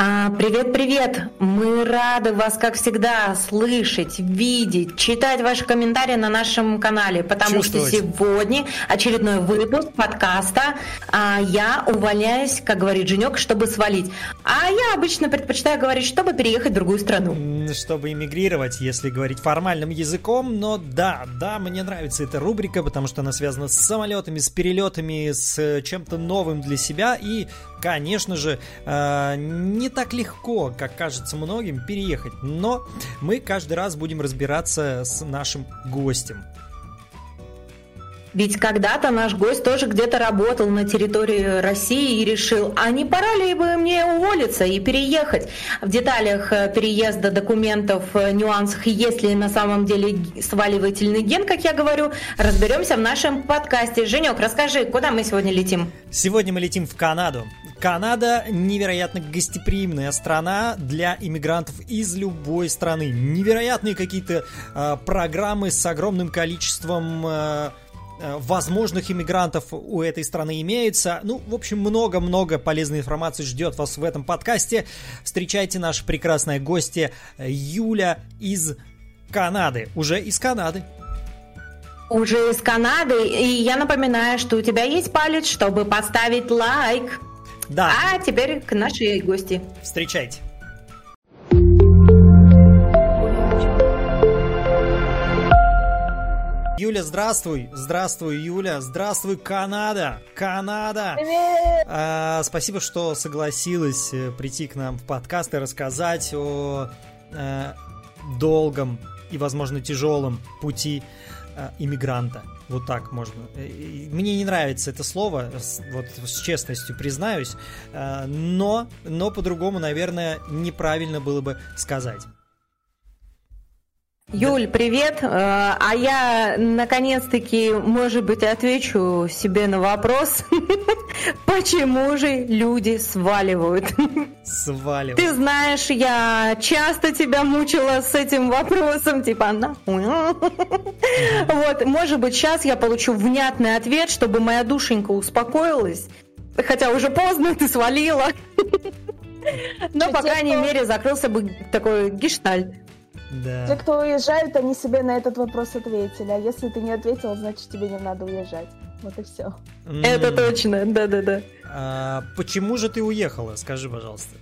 А, привет, привет! Мы рады вас, как всегда, слышать, видеть, читать ваши комментарии на нашем канале, потому что сегодня очередной выпуск подкаста а, «Я увольняюсь», как говорит Женек, чтобы свалить. А я обычно предпочитаю говорить, чтобы переехать в другую страну. Чтобы эмигрировать, если говорить формальным языком, но да, да, мне нравится эта рубрика, потому что она связана с самолетами, с перелетами, с чем-то новым для себя и, конечно же, не не так легко, как кажется многим, переехать, но мы каждый раз будем разбираться с нашим гостем. Ведь когда-то наш гость тоже где-то работал на территории России и решил, а не пора ли бы мне уволиться и переехать? В деталях э, переезда документов, э, нюансах есть ли на самом деле сваливательный ген, как я говорю, разберемся в нашем подкасте. Женек, расскажи, куда мы сегодня летим? Сегодня мы летим в Канаду. Канада невероятно гостеприимная страна для иммигрантов из любой страны. Невероятные какие-то э, программы с огромным количеством э, возможных иммигрантов у этой страны имеются. Ну, в общем, много-много полезной информации ждет вас в этом подкасте. Встречайте наши прекрасные гости Юля из Канады. Уже из Канады. Уже из Канады. И я напоминаю, что у тебя есть палец, чтобы поставить лайк. Да. А теперь к нашей гости. Встречайте. Юля, здравствуй. Здравствуй, Юля. Здравствуй, Канада. Канада. Привет. А, спасибо, что согласилась э, прийти к нам в подкаст и рассказать о а, долгом и, возможно, тяжелом пути а, иммигранта. Вот так можно. Мне не нравится это слово, вот с честностью признаюсь, но, но по-другому, наверное, неправильно было бы сказать. Юль, привет. Э, а я наконец-таки, может быть, отвечу себе на вопрос, почему же люди сваливают? Сваливают. Ты знаешь, я часто тебя мучила с этим вопросом, типа, нахуй. Вот, может быть, сейчас я получу внятный ответ, чтобы моя душенька успокоилась. Хотя уже поздно, ты свалила. Но, по крайней мере, закрылся бы такой гештальт. Да. Те, кто уезжают, они себе на этот вопрос ответили. А если ты не ответил, значит тебе не надо уезжать. Вот и все. Mm. Это точно, да-да-да. А, почему же ты уехала? Скажи, пожалуйста.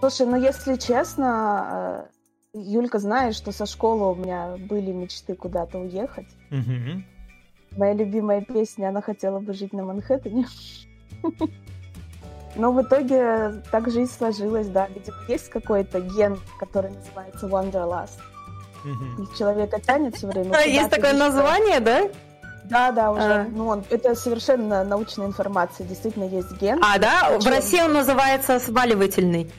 Слушай, ну если честно, э, Юлька знает, что со школы у меня были мечты куда-то уехать. Mm-hmm. Моя любимая песня, она хотела бы жить на Манхэттене. Но в итоге так жизнь сложилась, да. Видимо, есть какой-то ген, который называется Wanderlust. Угу. И человека тянет все время. А, есть такое название, да? Да, да, уже. А. Ну, он, это совершенно научная информация. Действительно есть ген. А, да? Кочевник. В России он называется сваливательный.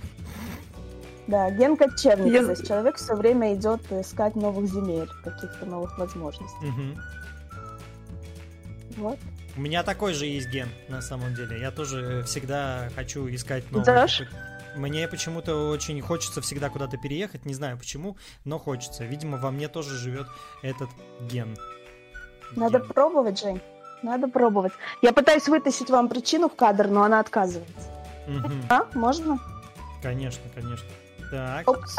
Да, ген кочевника. Я... То есть человек все время идет искать новых земель, каких-то новых возможностей. Угу. Вот. У меня такой же есть ген, на самом деле. Я тоже всегда хочу искать новый. Даш? Мне почему-то очень хочется всегда куда-то переехать, не знаю почему, но хочется. Видимо, во мне тоже живет этот ген. Надо ген. пробовать, Жень. Надо пробовать. Я пытаюсь вытащить вам причину в кадр, но она отказывается. Угу. А, можно? Конечно, конечно. Так. Опс,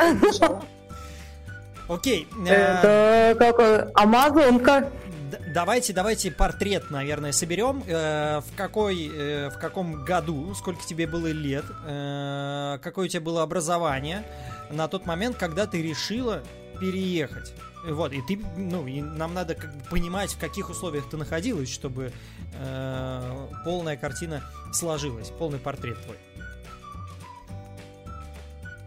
Окей. Это как Амазонка давайте, давайте портрет, наверное, соберем. Э, в какой, э, в каком году, сколько тебе было лет, э, какое у тебя было образование на тот момент, когда ты решила переехать. Вот, и ты, ну, и нам надо как бы понимать, в каких условиях ты находилась, чтобы э, полная картина сложилась, полный портрет твой.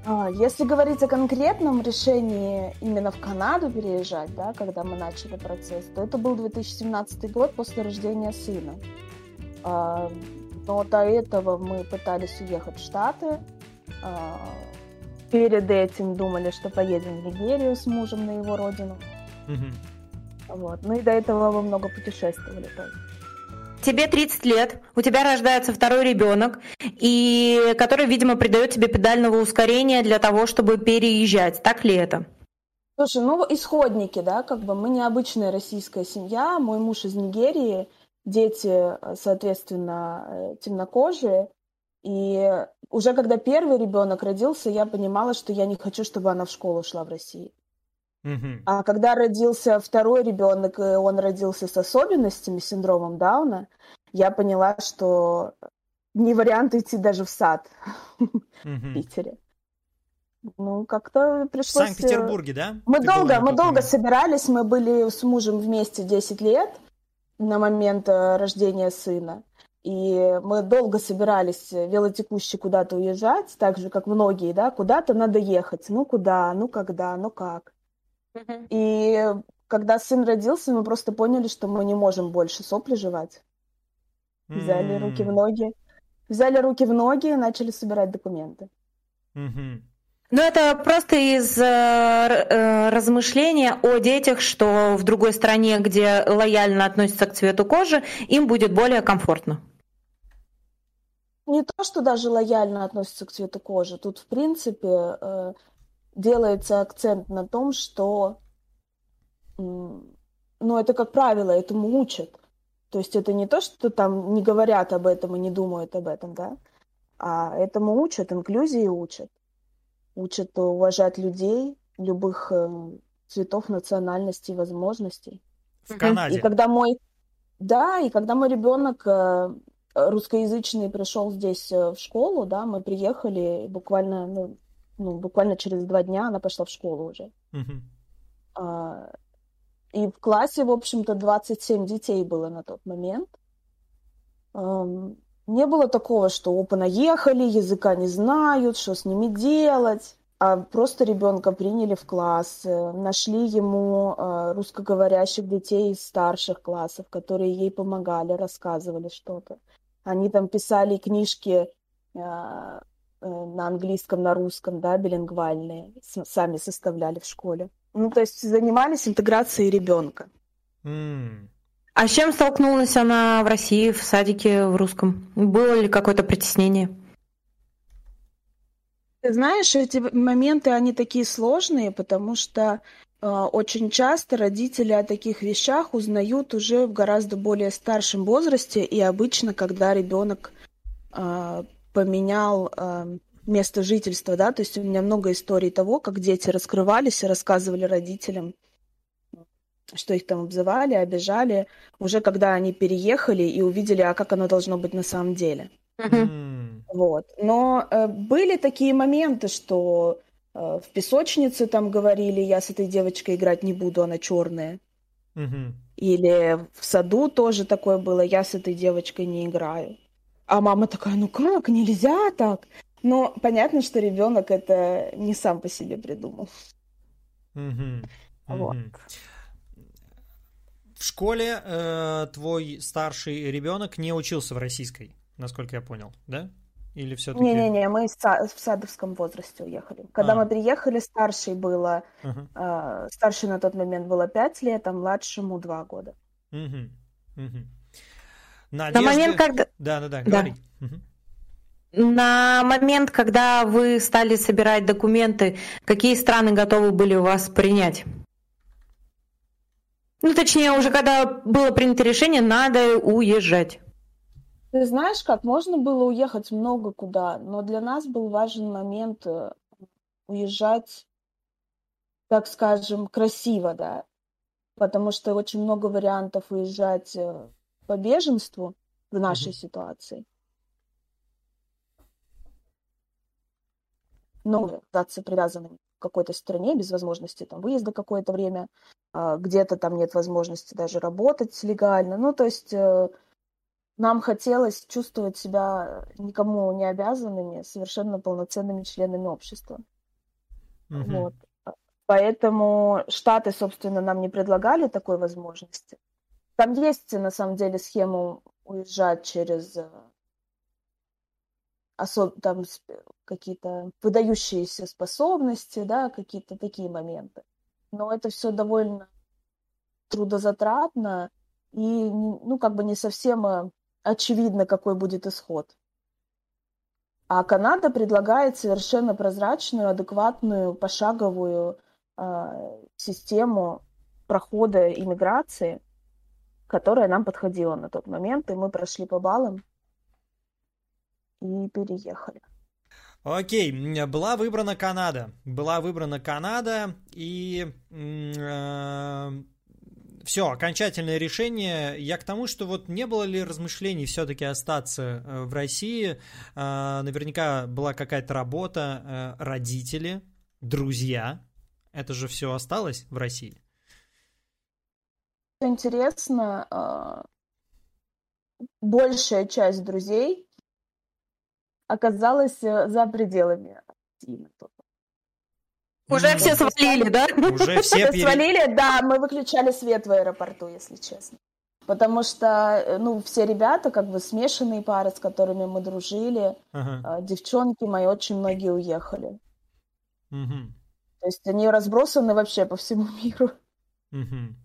А, если говорить о конкретном решении именно в Канаду переезжать, да, когда мы начали процесс, то это был 2017 год после рождения сына. А, но до этого мы пытались уехать в Штаты. А, перед этим думали, что поедем в Нигерию с мужем на его родину. Угу. Вот. Ну и до этого мы много путешествовали тоже тебе 30 лет, у тебя рождается второй ребенок, и который, видимо, придает тебе педального ускорения для того, чтобы переезжать. Так ли это? Слушай, ну исходники, да, как бы мы необычная российская семья, мой муж из Нигерии, дети, соответственно, темнокожие, И уже когда первый ребенок родился, я понимала, что я не хочу, чтобы она в школу шла в России. А когда родился второй ребенок, и он родился с особенностями, синдромом Дауна, я поняла, что не вариант идти даже в сад в. Питере. Ну, как-то В пришлось... э, Санкт-Петербурге, да? Мы ты долго, мы долго собирались, мы были с мужем вместе 10 лет на момент э, рождения сына. И мы долго собирались э, велотекуще куда-то уезжать, так же, как многие, да, куда-то надо ехать. Ну, куда, ну, когда, ну, как. И когда сын родился, мы просто поняли, что мы не можем больше сопли жевать. Взяли руки в ноги. Взяли руки в ноги и начали собирать документы. Ну, это просто из э, э, размышления о детях, что в другой стране, где лояльно относятся к цвету кожи, им будет более комфортно. Не то, что даже лояльно относятся к цвету кожи. Тут, в принципе, э, делается акцент на том, что, ну, это, как правило, этому учат. То есть это не то, что там не говорят об этом и не думают об этом, да, а этому учат, инклюзии учат. Учат уважать людей любых э, цветов, национальностей, возможностей. В Мгм. И Канаде. когда мой, да, и когда мой ребенок э, русскоязычный пришел здесь э, в школу, да, мы приехали и буквально, ну, ну, буквально через два дня она пошла в школу уже. Мгм. А, И в классе, в общем-то, 27 детей было на тот момент. Ам, Не было такого, что опа, наехали, языка не знают, что с ними делать. А просто ребенка приняли в класс, э, нашли ему э, русскоговорящих детей из старших классов, которые ей помогали, рассказывали что-то. Они там писали книжки э, на английском, на русском, да, билингвальные, с- сами составляли в школе. Ну, то есть занимались интеграцией ребенка. М. А с чем столкнулась она в России, в садике в русском? Было ли какое-то притеснение? Ты знаешь, эти моменты, они такие сложные, потому что э, очень часто родители о таких вещах узнают уже в гораздо более старшем возрасте, и обычно, когда ребенок э, поменял э, место жительства, да, то есть у меня много историй того, как дети раскрывались и рассказывали родителям, что их там обзывали, обижали, уже когда они переехали и увидели, а как оно должно быть на самом деле. Вот. Но э, были такие моменты, что э, в песочнице там говорили, я с этой девочкой играть не буду, она черная. Или в саду тоже такое было, я с этой девочкой не играю. А мама такая, ну как, нельзя так? Но понятно, что ребенок это не сам по себе придумал. Мгм. Вот. В школе э, твой старший ребенок не учился в российской, насколько я понял, да? Или все-таки? Не-не-не, мы в садовском возрасте уехали. Когда А. мы приехали, старший было, э, старший на тот момент было 5 лет, а младшему 2 года. Мгм. Мгм. На Надежды- момент, когда... Да, да, да, Да. На момент, когда вы стали собирать документы, какие страны готовы были вас принять? Ну, точнее, уже когда было принято решение, надо уезжать. Ты знаешь, как можно было уехать много куда, но для нас был важен момент э, уезжать, так скажем, красиво, да, потому что очень много вариантов уезжать э, по беженству в нашей Мгм. ситуации. Но остаться привязанным к какой-то стране без возможности там выезда какое-то время, а, где-то там нет возможности даже работать легально. Ну, то есть э, нам хотелось чувствовать себя никому не обязанными, совершенно полноценными членами общества. Мгм. Вот. Поэтому Штаты, собственно, нам не предлагали такой возможности. Там есть, на самом деле, схема уезжать через э, особ... там какие-то выдающиеся способности, да, какие-то такие моменты. Но это все довольно трудозатратно и, ну, как бы не совсем э, очевидно, какой будет исход. А Канада предлагает совершенно прозрачную, адекватную, пошаговую э, систему прохода иммиграции, которая нам подходила на тот момент, и мы прошли по баллам. и переехали. Окей, была выбрана Канада. Была выбрана Канада, и э, все, окончательное решение. Я к тому, что вот не было ли размышлений все-таки остаться э, в России. Э, наверняка была какая-то работа, э, родители, друзья. Это же все осталось в России. Интересно, большая часть друзей оказалась э, за пределами России. Уже все свалили, да? Уже все пере... свалили, да, мы выключали свет в аэропорту, если честно. Потому что, э, ну, все ребята, как бы смешанные пары, с которыми мы дружили, ага. девчонки мои очень многие уехали. Угу. То есть они разбросаны вообще по всему миру. Угу.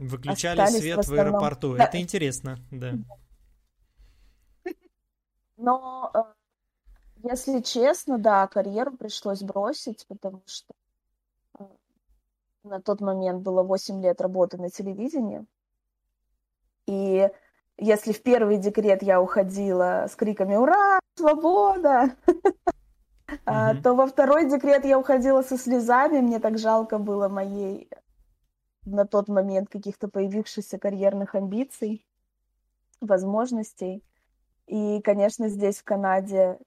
Выключали свет в, в аэропорту. Да. Это интересно, да. Но, э, если честно, да, карьеру пришлось бросить, потому что э, на тот момент было 8 лет работы на телевидении. И если в первый декрет я уходила с криками «Ура! Свобода!», mm-hmm. то во второй декрет я уходила со слезами. Мне так жалко было моей на тот момент каких-то появившихся карьерных амбиций, возможностей. И, конечно, здесь, в Канаде,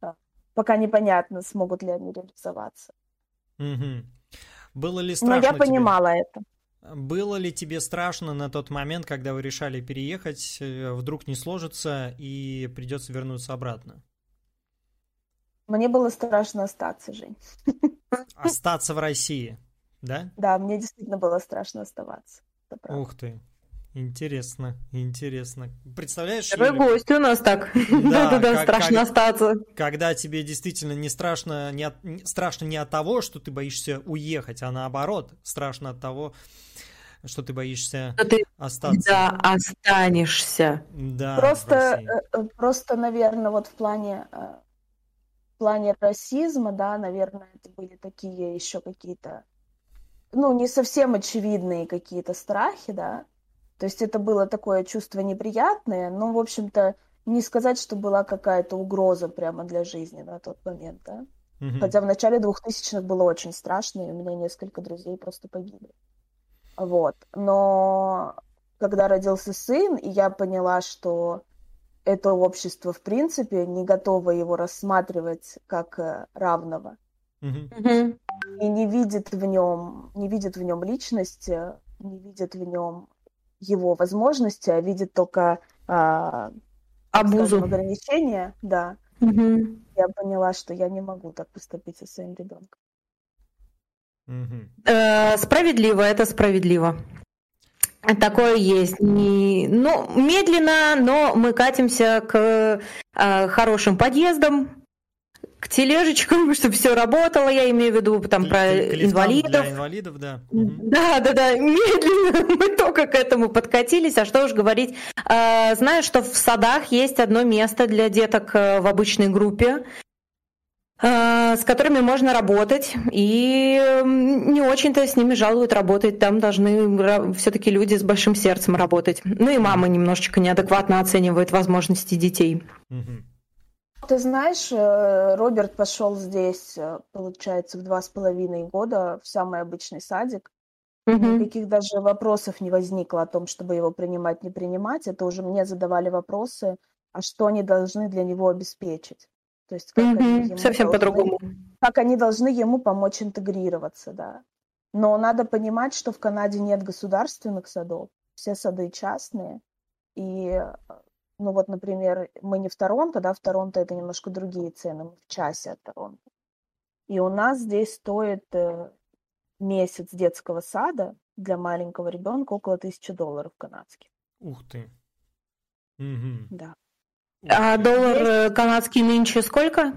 а, пока непонятно, смогут ли они реализоваться. Угу. Было ли страшно Но я понимала тебе? это. Было ли тебе страшно на тот момент, когда вы решали переехать, э, вдруг не сложится и придется вернуться обратно? Мне было страшно остаться, Жень. Остаться в России, да? Да, мне действительно было страшно оставаться. Ух ты. Интересно, интересно. Представляешь? Первый Юля, гость у нас так. Да, да, страшно как, остаться. Когда тебе действительно не страшно не, от, не страшно не от того, что ты боишься уехать, а наоборот, страшно от того, что ты боишься что ты, остаться. Да, останешься. Да. Просто, э, просто, наверное, вот в плане э, в плане расизма, да, наверное, это были такие еще какие-то, ну, не совсем очевидные какие-то страхи, да, то есть это было такое чувство неприятное, но, в общем-то, не сказать, что была какая-то угроза прямо для жизни на тот момент, да. Угу. Хотя в начале 2000-х было очень страшно, и у меня несколько друзей просто погибли. Вот. Но когда родился сын, и я поняла, что это общество, в принципе, не готово его рассматривать как э, равного. Mm-hmm. И не видит в нем, не видит в нем личности, не видит в нем его возможности, а видит только а, Абузу. ограничения, да. Угу. Я поняла, что я не могу так поступить со своим ребенком. Угу. Э, справедливо, это справедливо. Такое есть. Не... Ну, медленно, но мы катимся к э, хорошим подъездам, к тележечкам, чтобы все работало, я имею в виду там про инвалидов. Для инвалидов, да. Да, да, да, медленно мы только к этому подкатились, а что уж говорить. А, знаю, что в садах есть одно место для деток э, в обычной группе, а, с которыми можно работать, и не очень-то с ними жалуют работать. Там должны все-таки люди с большим сердцем работать. Ну и мама немножечко неадекватно оценивает возможности детей. Угу. Ты знаешь, э, Роберт пошел здесь, э, получается, в два с половиной года в самый обычный садик. Угу. Никаких даже вопросов не возникло о том, чтобы его принимать, не принимать. Это уже мне задавали вопросы, а что они должны для него обеспечить. То есть как угу. они ему совсем по-другому. Как они должны ему помочь интегрироваться, да. Но надо понимать, что в Канаде нет государственных садов, все сады частные, и э, ну вот, например, мы не в Торонто, да, в Торонто это немножко другие цены, мы в часе от Торонто. И у нас здесь стоит э, месяц детского сада для маленького ребенка около тысячи долларов канадских. Ух ты. Угу. Да. А доллар. Э, канадский нынче сколько?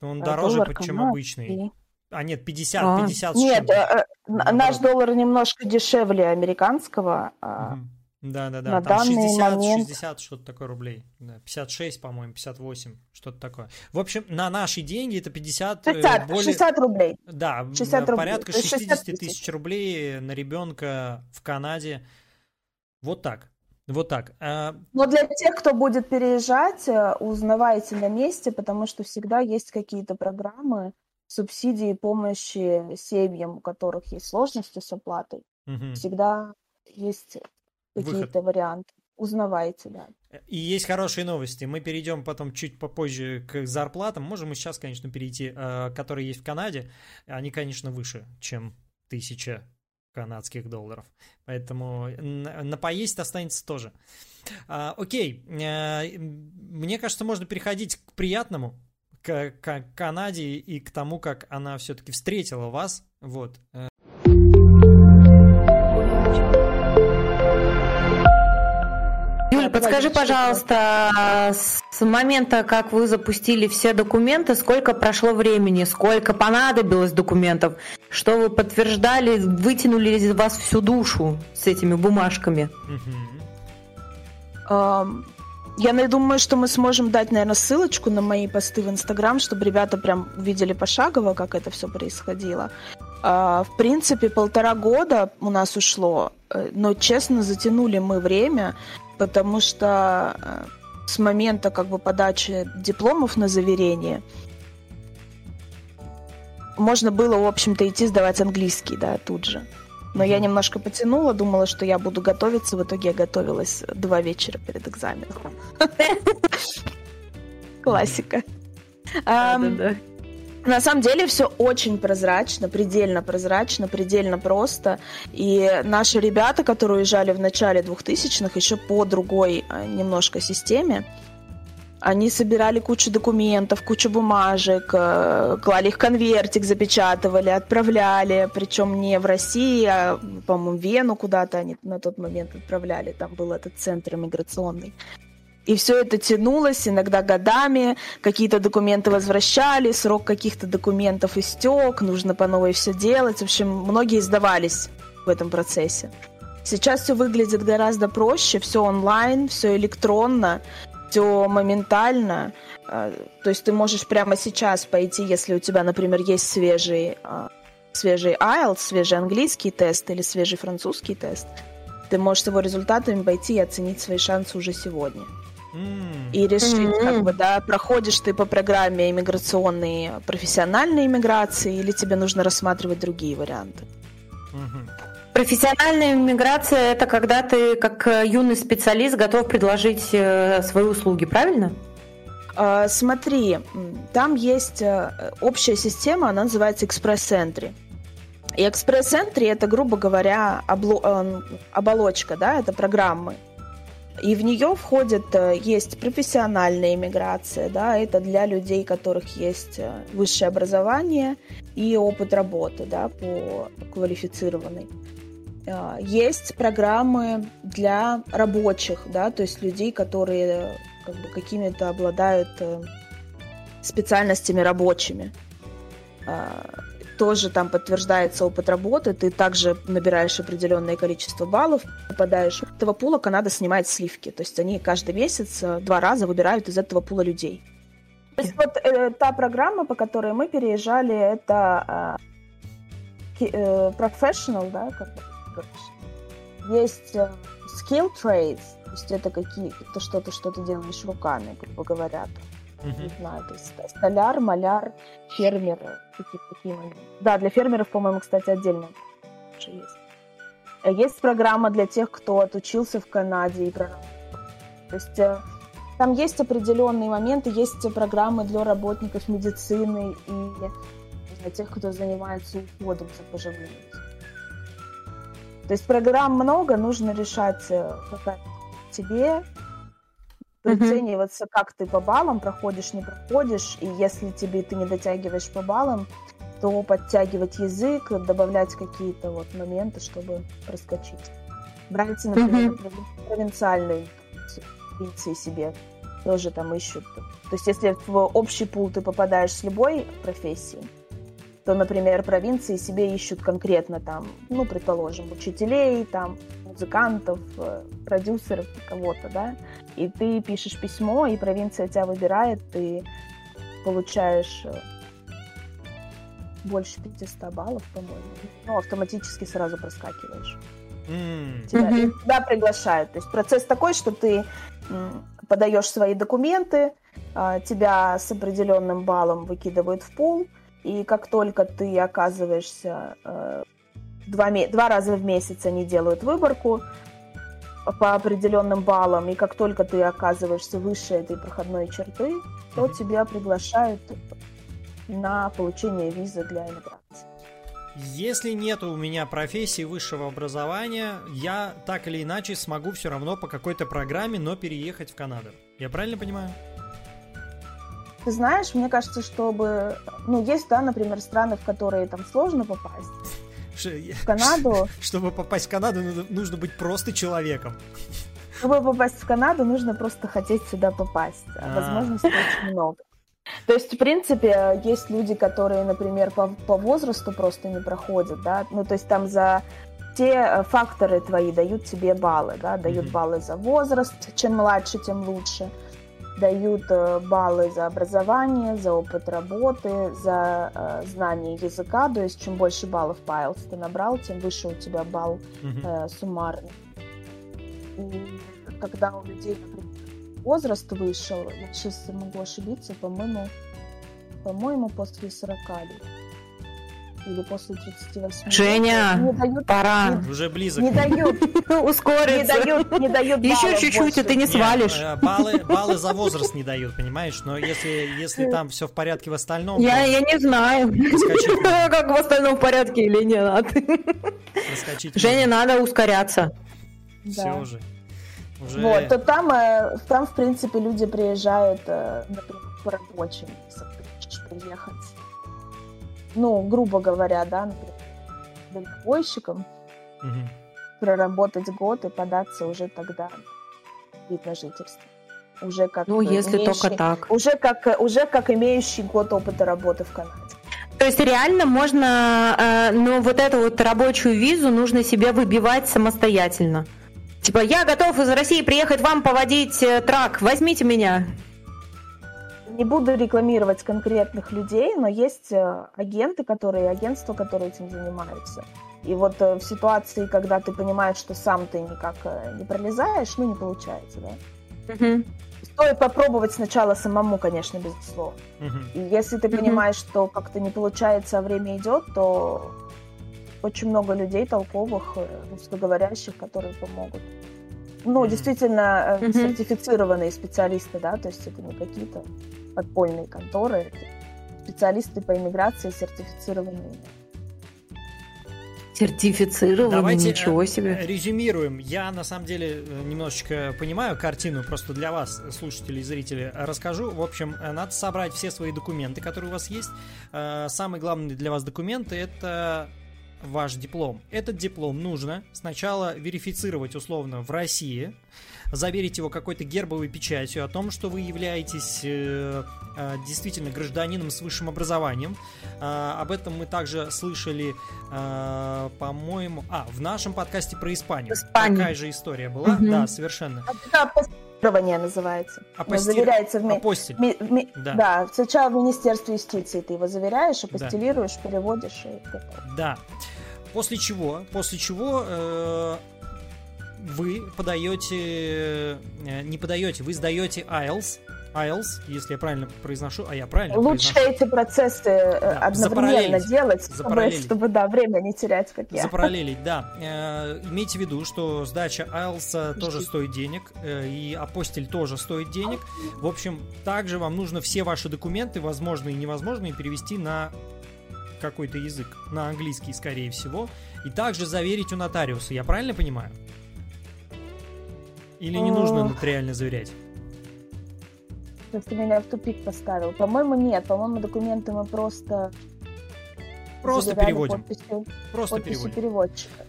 Он а дороже, доллар чем канадский. обычный. А нет, 50, а. 50 Нет, э, наш доллар немножко дешевле американского. Угу. Да, да, да. На Там данный 60, момент... 60 что-то такое рублей. Да, 56, по-моему, 58, что-то такое. В общем, на наши деньги это 50... 60, э, более... 60 рублей. Да, 60 рублей. порядка 60 тысяч рублей на ребенка в Канаде. Вот так. Вот так. А Но для тех, кто будет переезжать, э, узнавайте на месте, потому что всегда есть какие-то программы, субсидии, помощи семьям, у которых есть сложности с оплатой. Мгм. Всегда есть какие-то варианты. Узнавайте, да. И есть хорошие новости. Мы перейдем потом чуть попозже к зарплатам. Можем и сейчас, конечно, перейти, э, которые есть в Канаде. Они, конечно, выше, чем тысяча канадских долларов. Поэтому на, на поесть останется тоже. А, окей. А, мне кажется, можно переходить к приятному, к, к Канаде и к тому, как она все-таки встретила вас. Вот. Подскажи, пожалуйста, с момента, как вы запустили все документы, сколько прошло времени, сколько понадобилось документов, что вы подтверждали, вытянули из вас всю душу с этими бумажками? Я думаю, что мы сможем дать, наверное, ссылочку на мои посты в Инстаграм, чтобы ребята прям увидели пошагово, как это все происходило. А, В принципе, полтора года у нас ушло, э, но, честно, затянули мы время, потому что э, с момента как бы подачи дипломов на заверение можно было, в общем-то, идти сдавать английский, да, тут же. Но я немножко потянула, думала, что я буду готовиться. В итоге я готовилась два вечера перед экзаменом. Классика. Да-да-да. На самом деле все очень прозрачно, предельно прозрачно, предельно просто. И наши ребята, которые уезжали в начале 2000-х, еще по другой а, немножко системе, они собирали кучу документов, кучу бумажек, э, клали их в конвертик, запечатывали, отправляли, причем не в России, а, по-моему, в Вену куда-то они на тот момент отправляли, там был этот центр иммиграционный. И все это тянулось иногда годами, какие-то документы возвращали, срок каких-то документов истек, нужно по новой все делать. В общем, многие сдавались в этом процессе. Сейчас все выглядит гораздо проще, все онлайн, все электронно, все моментально. Э, То есть ты можешь прямо сейчас пойти, если у тебя, например, есть свежий, э, свежий IELTS, свежий английский тест или свежий французский тест, ты можешь с его результатами пойти и оценить свои шансы уже сегодня и решить, Мгм. как бы, да, проходишь ты по программе иммиграционной профессиональной иммиграции или тебе нужно рассматривать другие варианты. мгм. Профессиональная миграция – это когда ты, как э, юный специалист, готов предложить э, свои услуги, правильно? А, Смотри, там есть э, общая система, она называется экспресс-энтри. И экспресс-энтри это, грубо говоря, обло- э, оболочка, да, это программы. И в нее входит, э, есть профессиональная иммиграция, да, это для людей, у которых есть э, высшее образование и опыт работы, да, по квалифицированной. Э, Есть программы для рабочих, да, то есть людей, которые как бы какими-то обладают специальностями рабочими. Тоже там подтверждается опыт работы, ты также набираешь определенное количество баллов, попадаешь. Из этого пула Канада снимает сливки, то есть они каждый месяц э, два раза выбирают из этого пула людей. То есть вот э, та программа, по которой мы переезжали, это а, э, professional, да, как есть э, skill trades, то есть это какие, это что-то, что ты делаешь руками, грубо говоря, там, не знаю, то есть столяр, маляр, фермер, какие-то такие моменты. Да, для фермеров, по-моему, кстати, отдельно есть. Э, Есть программа для тех, кто отучился в Канаде и. То есть э, там есть определенные моменты, есть программы для работников медицины и для тех, кто занимается уходом за пожилыми. То есть программ много, нужно решать, э, какая тебе. Прицениваться, как ты по баллам проходишь, не проходишь, и если тебе ты не дотягиваешь по баллам, то подтягивать язык, добавлять какие-то вот моменты, чтобы проскочить. Брать, например, Мгм. провин- провинциальные провинции себе тоже там ищут. То есть если в общий пул ты попадаешь с любой профессией, то, например, провинции себе ищут конкретно там, ну, предположим, учителей, там, музыкантов, э, продюсеров, кого-то, да, и ты пишешь письмо, и провинция тебя выбирает, ты получаешь э, больше 500 баллов, по-моему, ну, автоматически сразу проскакиваешь. Mm. Тебя, mm-hmm. тебя приглашают. То есть процесс такой, что ты подаешь свои документы, а, тебя с определенным баллом выкидывают в пул, и как только ты оказываешься э, два, два раза в месяц они делают выборку по определенным баллам, и как только ты оказываешься выше этой проходной черты, то тебя приглашают на получение визы для иммиграции. Если нет у меня профессии высшего образования, я так или иначе смогу все равно по какой-то программе, но переехать в Канаду. Я правильно понимаю? Ты знаешь, мне кажется, чтобы... Ну, есть, да, например, страны, в которые там сложно попасть. В Канаду... Чтобы попасть в Канаду, нужно быть просто человеком. Чтобы попасть в Канаду, нужно просто хотеть сюда попасть. А возможностей очень много. То есть, в принципе, есть люди, которые, например, по, по возрасту просто не проходят, да, ну, то есть там за те э, факторы твои дают тебе баллы, да, дают mm-hmm. баллы за возраст, чем младше, тем лучше, дают э, баллы за образование, за опыт работы, за э, знание языка, то есть чем больше баллов IELTS ты набрал, тем выше у тебя балл э, суммарный. И когда у людей, например, возраст вышел, я сейчас могу ошибиться, по-моему, по-моему, после 40 лет. Или после 38 Женя, не дают, пора. Не, Уже близок. Не дают. Ускориться. Не дают, не дают Еще чуть-чуть, и ты не свалишь. Нет, э, баллы, баллы за возраст не дают, понимаешь? Но если, если там все в порядке в остальном... Я, я не знаю, как в остальном в порядке или нет. Женя, надо ускоряться. Все уже. Уже... Вот, то там, э, там, в принципе, люди приезжают, э, например, по рабочим, приехать. Ну, грубо говоря, да, например, дальнобойщиком, угу. проработать год и податься уже тогда вид на жительство. Уже как ну, если имеющий, только так. Уже как, уже как имеющий год опыта работы в Канаде. То есть реально можно, э, но вот эту вот рабочую визу нужно себе выбивать самостоятельно. Типа, я готов из России приехать вам поводить э, трак, возьмите меня. Не буду рекламировать конкретных людей, но есть э, агенты, которые, агентства, которые этим занимаются. И вот э, в ситуации, когда ты понимаешь, что сам ты никак не пролезаешь, ну, не получается, да. Угу. Стоит попробовать сначала самому, конечно, безусловно. Угу. И если ты угу. понимаешь, что как-то не получается, а время идет, то очень много людей толковых, э, русскоговорящих, которые помогут. Ну, действительно, mm-hmm. сертифицированные специалисты, да, то есть это не какие-то подпольные конторы, специалисты по иммиграции сертифицированные. Сертифицированные, Давайте ничего себе. резюмируем. Я, на самом деле, немножечко понимаю картину, просто для вас, слушатели и зрители, расскажу. В общем, надо собрать все свои документы, которые у вас есть. Самый главный для вас документ – это ваш диплом. Этот диплом нужно сначала верифицировать условно в России, заверить его какой-то гербовой печатью о том, что вы являетесь э, э, действительно гражданином с высшим образованием. Э, об этом мы также слышали, э, по-моему, а в нашем подкасте про Испанию. Испания. Такая же история была, угу. да, совершенно. Апостилирование называется. Апостиль... Заверяется в... Апостиль. Ми... Ми... Да. да, сначала в Министерстве юстиции ты его заверяешь, апостилируешь, да. переводишь и Да. После чего, после чего э, вы подаете, э, не подаете, вы сдаете IELTS, IELTS, если я правильно произношу, а я правильно Лучше произношу. эти процессы э, да, одновременно делать, чтобы, чтобы, да, время не терять, как я. Запараллелить, да. Э, имейте в виду, что сдача IELTS тоже стоит денег, э, и апостиль тоже стоит денег. В общем, также вам нужно все ваши документы, возможные и невозможные, перевести на какой-то язык, на английский, скорее всего, и также заверить у нотариуса. Я правильно понимаю? Или не нужно нотариально заверять? Ты меня в тупик поставил. По-моему, нет. По-моему, документы мы просто... Просто переводим. Подписью, просто переводим. переводчика.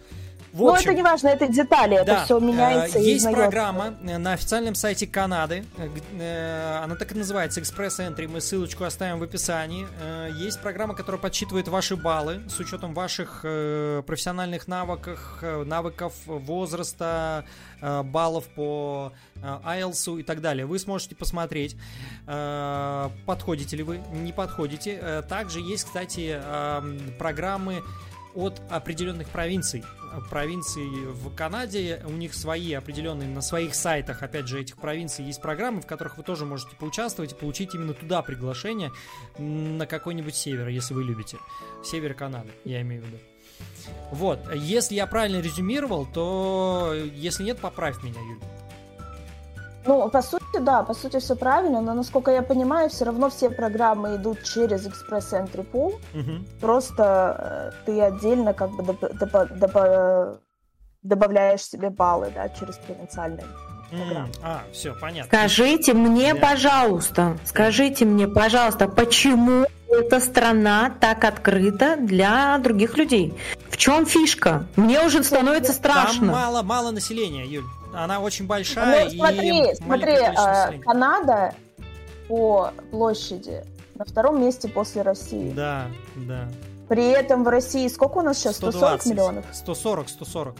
В общем, Но это не важно, это детали, да, это все меняется. Есть программа э, на официальном сайте Канады, э, э, она так и называется Express Entry, мы ссылочку оставим в описании. Есть программа, которая подсчитывает ваши баллы с учетом ваших профессиональных навыков, навыков возраста, баллов по IELTS и так далее. Вы сможете посмотреть, подходите ли вы, не подходите. Также есть, кстати, программы от определенных провинций. Провинции в Канаде, у них свои определенные, на своих сайтах, опять же, этих провинций есть программы, в которых вы тоже можете поучаствовать и получить именно туда приглашение на какой-нибудь север, если вы любите. Север Канады, я имею в виду. Вот, если я правильно резюмировал, то если нет, поправь меня, Юль. Ну, по сути, да, по сути все правильно, но насколько я понимаю, все равно все программы идут через Express Entry Pool. Угу. Просто э, ты отдельно как бы доп- доп- доп- добавляешь себе баллы, да, через провинциальные. М, А, все, понятно. Скажите мне, Да. пожалуйста, скажите мне, пожалуйста, почему эта страна так открыта для других людей? В чем фишка? Мне уже становится Там страшно. мало, мало населения, Юль. Она очень большая Ну, и смотри, маленькое смотри, э. Канада по площади на втором месте после России. Да, да. При этом в России сколько у нас сейчас? 140 120. миллионов? 140, 140.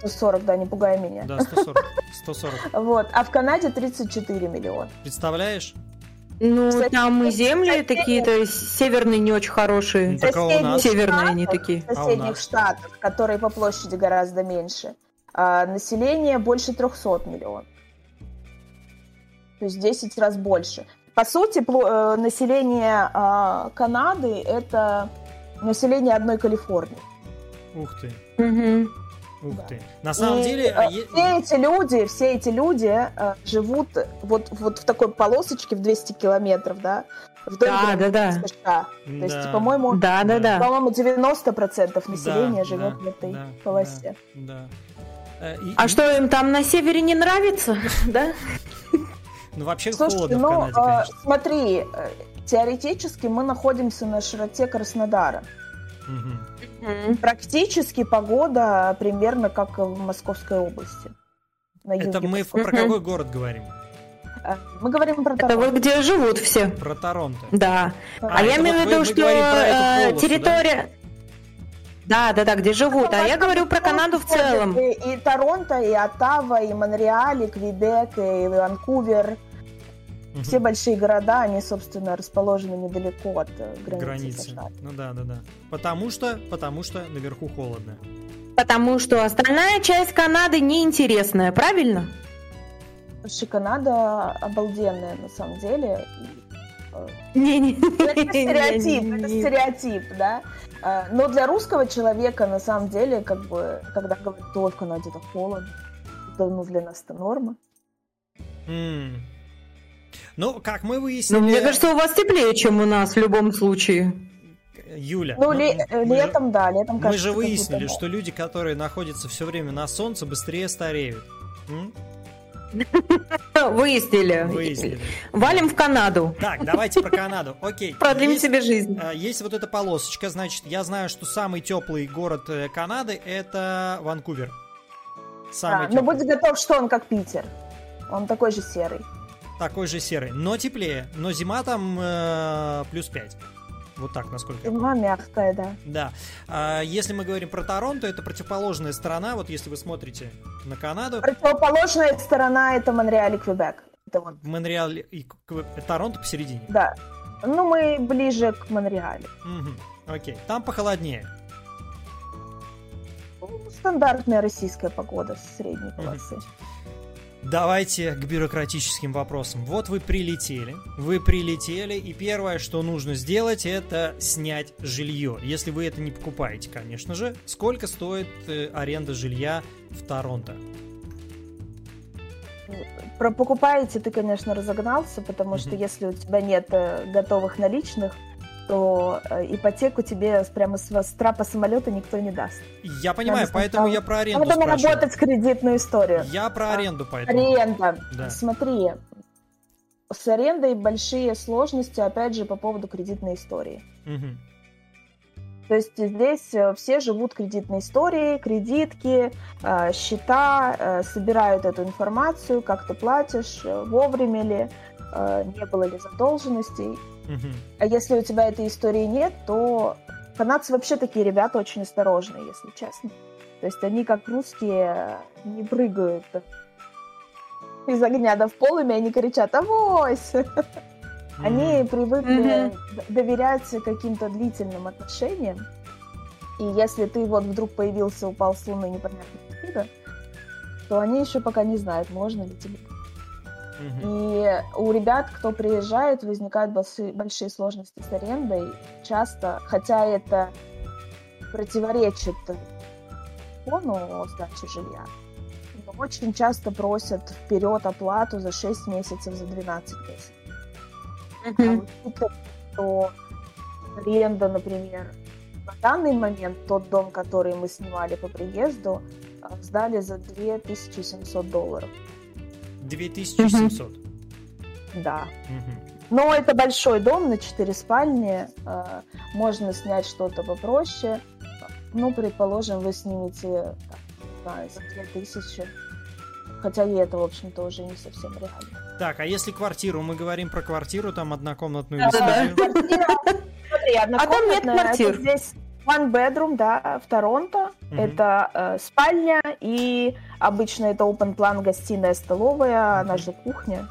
140, да, не пугай меня. Да, 140. 140. Вот, а в Канаде 34 миллиона. Представляешь? Ну, Кстати, там и земли соседние- такие-то северные не очень хорошие. Ну, так а у нас? Северные они такие. А у соседних нас? штатах, которые по площади гораздо меньше, а, население больше 300 миллионов. То есть 10 раз больше. По сути, э, население а, Канады это население одной Калифорнии. Ух ты, Мгм. ух Да. ты. На самом И, деле... э, а, все эти люди, все эти люди э, живут вот, вот в такой полосочке в 200 километров, да, вдоль Да, да, да. США. То есть, да, по-моему, Да, да, да. по-моему, 90% населения да, живет да, в этой да, полосе. Да. Э, и- А что им там на севере не нравится? Да? Ну, вообще Слушайте, холодно в ну, Канаде, э, конечно. смотри, э, теоретически мы находимся на широте Краснодара. Мгм. Практически погода примерно как в Московской области. На юге Это мы Москвы. про какой город говорим? Э, Мы говорим про Это Торонто. вот где живут все. Про Торонто. Да. А, А, я это имею в виду, что э, территория... Да, да, да, где живут. А я говорю про Канаду в целом. И, и Торонто, и Оттава, и Монреаль, и Квебек, и Ванкувер. Все большие города, они, собственно, расположены недалеко от э, границы. Границы. США. Ну да, да, да. Потому что, потому что наверху холодно. Потому что остальная часть Канады неинтересная, правильно? Слушай, Канада обалденная на самом деле. Э, Не-не. Это стереотип, это стереотип, да. Э, Но для русского человека, на самом деле, как бы, когда говорят, ой, в Канаде так холодно, это ну, для нас это норма. Ну, как мы выяснили... Ну, мне кажется, у вас теплее, чем у нас в любом случае. Юля, Ну, ну, ле- мы же- летом, да, летом Мы кажется, же как будто выяснили, что люди, которые находятся все время на солнце, быстрее стареют. М? Выяснили. Выяснили. Валим в Канаду. Так, давайте про Канаду. Окей. Продлим Есть- себе жизнь. а, Есть вот эта полосочка, значит, я знаю, что самый теплый город э, Канады это Ванкувер. Самый Да, но будь готов, что он как Питер. Он такой же серый. Такой же серый, но теплее. Но зима там э, плюс 5. Вот так, насколько я Зима мягкая, да. Да. А если мы говорим про Торонто, это противоположная сторона. Вот если вы смотрите на Канаду, Противоположная сторона это Монреаль и Квебек. Это вот, Монреаль и К- Торонто посередине. да. Ну, мы ближе к Монреалю. Мгм. Окей. Там похолоднее. Ну, Стандартная российская погода средней полосы. Давайте к бюрократическим вопросам. Вот вы прилетели, вы прилетели, и первое, что нужно сделать, это снять жилье. Если вы это не покупаете, конечно же. Сколько стоит э, аренда жилья в Торонто? Про покупаете ты, конечно, разогнался, потому что Мгм. если у тебя нет э, готовых наличных, то э, ипотеку тебе прямо с, с трапа самолета никто не даст. Я понимаю, Надо поэтому сначала- я про аренду Надо спрашиваю. наработать кредитную историю. Я про А, аренду поэтому. Аренда. Да. Смотри, с арендой большие сложности, опять же, по поводу кредитной истории. Мгм. То есть здесь э, все живут кредитной историей, кредитки, э, счета, собирают эту информацию, как ты платишь, вовремя ли, не было ли задолженностей. А если у тебя этой истории нет, то канадцы вообще такие ребята очень осторожные, если честно. То есть они, как русские, не прыгают из огня до в полыми, они кричат «Авось!». Они Мгм. привыкли д- доверять каким-то длительным отношениям. И если ты вот вдруг появился, упал с Луны непонятно откуда, то они еще пока не знают, можно ли тебе. И у ребят, кто приезжает, возникают большие сложности с арендой. Часто, хотя это противоречит закону о сдаче жилья, но очень часто просят вперед оплату за 6 месяцев, за 12 месяцев. Mm-hmm. А что аренда, например, на данный момент тот дом, который мы снимали по приезду, а, сдали за 2700 долларов. 2700? Угу. Да. Угу. Но это большой дом на 4 спальни. А, можно снять что-то попроще. Ну, предположим, вы снимете, знаю, за 2000. Хотя и это, в общем-то, уже не совсем реально. Так, а если квартиру? Мы говорим про квартиру, там однокомнатную или а там нет квартир. здесь one bedroom, да, в Торонто. Это э, спальня и обычно это open план гостиная, столовая, она же кухня.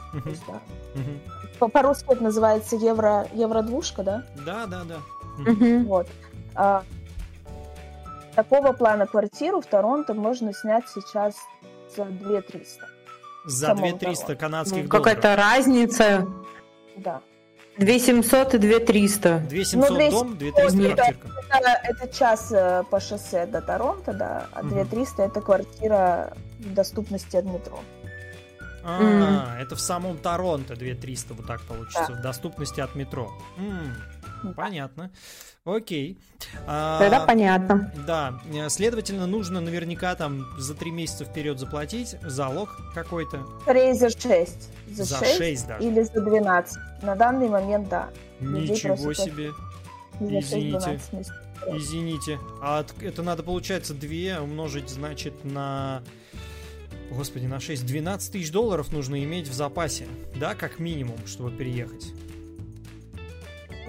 По-русски это называется евро евро-двушка, да? Да, да, да. Вот. А, такого плана квартиру в Торонто можно снять сейчас за 2 300. За 2 300 канадских ну, долларов. Какая-то разница. Да. 2700 и 2300. 2700 ну, дом, 2300 квартирка. Это, это час э, по шоссе до Торонто, да, а 2300 угу. это квартира в доступности от метро. А, mm. это в самом Торонто 2300 вот так получится, да. в доступности от метро. М-м. Понятно. Окей. А, Тогда понятно. Да, следовательно, нужно наверняка там за три месяца вперед заплатить залог какой-то. Скорее за 6. За, за 6, 6 даже. Или за 12. На данный момент, да. Ничего себе. Извините. Извините. А это надо, получается, 2 умножить, значит, на... Господи, на 6. 12 тысяч долларов нужно иметь в запасе. Да, как минимум, чтобы переехать.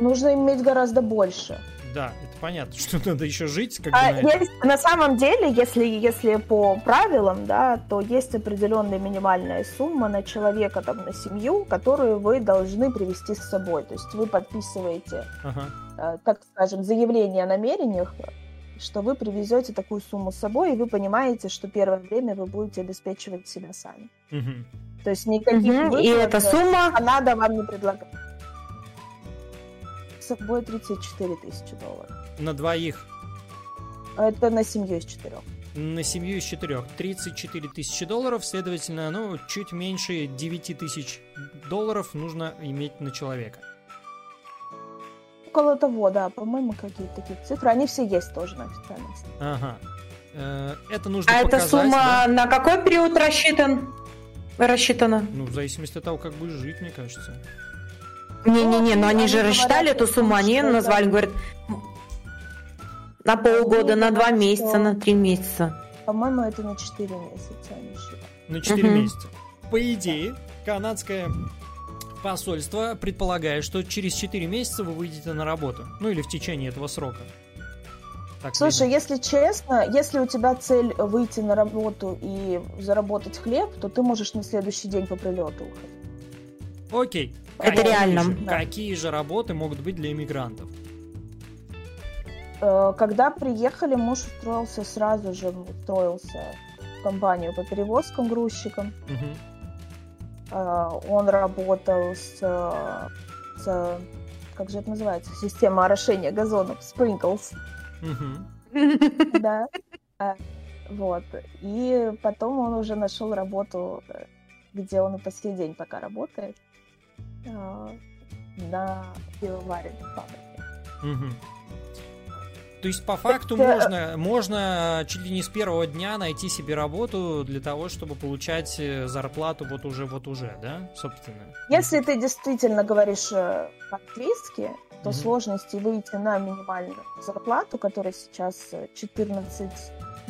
Нужно иметь гораздо больше. Да, это понятно, что надо еще жить. Как а, на, есть, на самом деле, если, если по правилам, да, то есть определенная минимальная сумма на человека, там, на семью, которую вы должны привести с собой. То есть вы подписываете, ага. э, так скажем, заявление о намерениях, что вы привезете такую сумму с собой, и вы понимаете, что первое время вы будете обеспечивать себя сами. Угу. То есть никаких угу. выплат, и эта сумма Канада вам не предлагает собой 34 тысячи долларов. На двоих? Это на семью из четырех. На семью из четырех. 34 тысячи долларов, следовательно, ну, чуть меньше 9 тысяч долларов нужно иметь на человека. Около того, да, по-моему, какие-то такие цифры. Они все есть тоже на официальном Ага. Э, это нужно А показать, эта сумма да? на какой период рассчитан? рассчитана? Ну, в зависимости от того, как будешь жить, мне кажется. Не-не-не, но они, же рассчитали эту сумму, они назвали, говорят, на полгода, на два месяца, на три месяца. По-моему, это на четыре месяца они считают. На четыре месяца. По идее, канадское посольство предполагает, что через 4 месяца вы выйдете на работу. Ну или в течение этого срока. Так Слушай, видно. если честно, если у тебя цель выйти на работу и заработать хлеб, то ты можешь на следующий день по прилету уходить. Окей. Это реально. Же, да. Какие же работы могут быть для иммигрантов? Э, когда приехали, муж устроился сразу же, устроился в компанию по перевозкам грузчикам. Угу. Он работал с, с, как же это называется, система орошения газонов, sprinkles. Угу. Да. Э, вот. И потом он уже нашел работу, где он и по сей день пока работает. А, на пивоваренной фабрике. Угу. То есть по факту так, можно, можно чуть ли не с первого дня найти себе работу для того, чтобы получать э, зарплату вот уже, вот уже, да, собственно? Если ты действительно говоришь э, по-английски, то mm сложности выйти на минимальную зарплату, которая сейчас 14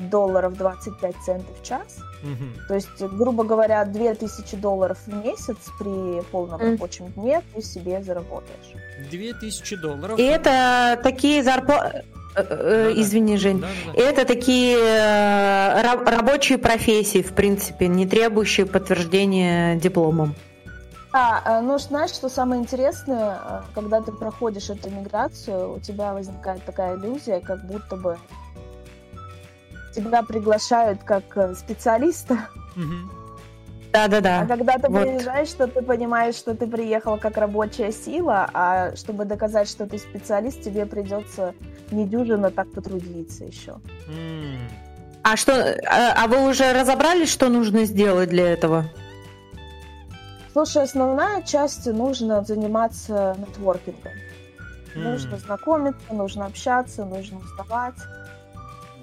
долларов 25 центов в час. Угу. То есть, грубо говоря, 2000 долларов в месяц при полном mm. рабочем дне ты себе заработаешь. 2000 долларов. И это такие зарплаты... Э, э, извини, Жень. Да, да. Это такие э, рабочие профессии, в принципе, не требующие подтверждения дипломом. А, ну знаешь, что самое интересное, когда ты проходишь эту миграцию, у тебя возникает такая иллюзия, как будто бы тебя приглашают как э, специалиста. Да, да, да. А когда ты вот. приезжаешь, что ты понимаешь, что ты приехал как рабочая сила, а чтобы доказать, что ты специалист, тебе придется недюжинно так потрудиться еще. Mm. А что, а, а вы уже разобрались, что нужно сделать для этого? Слушай, основная часть нужно заниматься нетворкингом. Mm. Нужно знакомиться, нужно общаться, нужно узнавать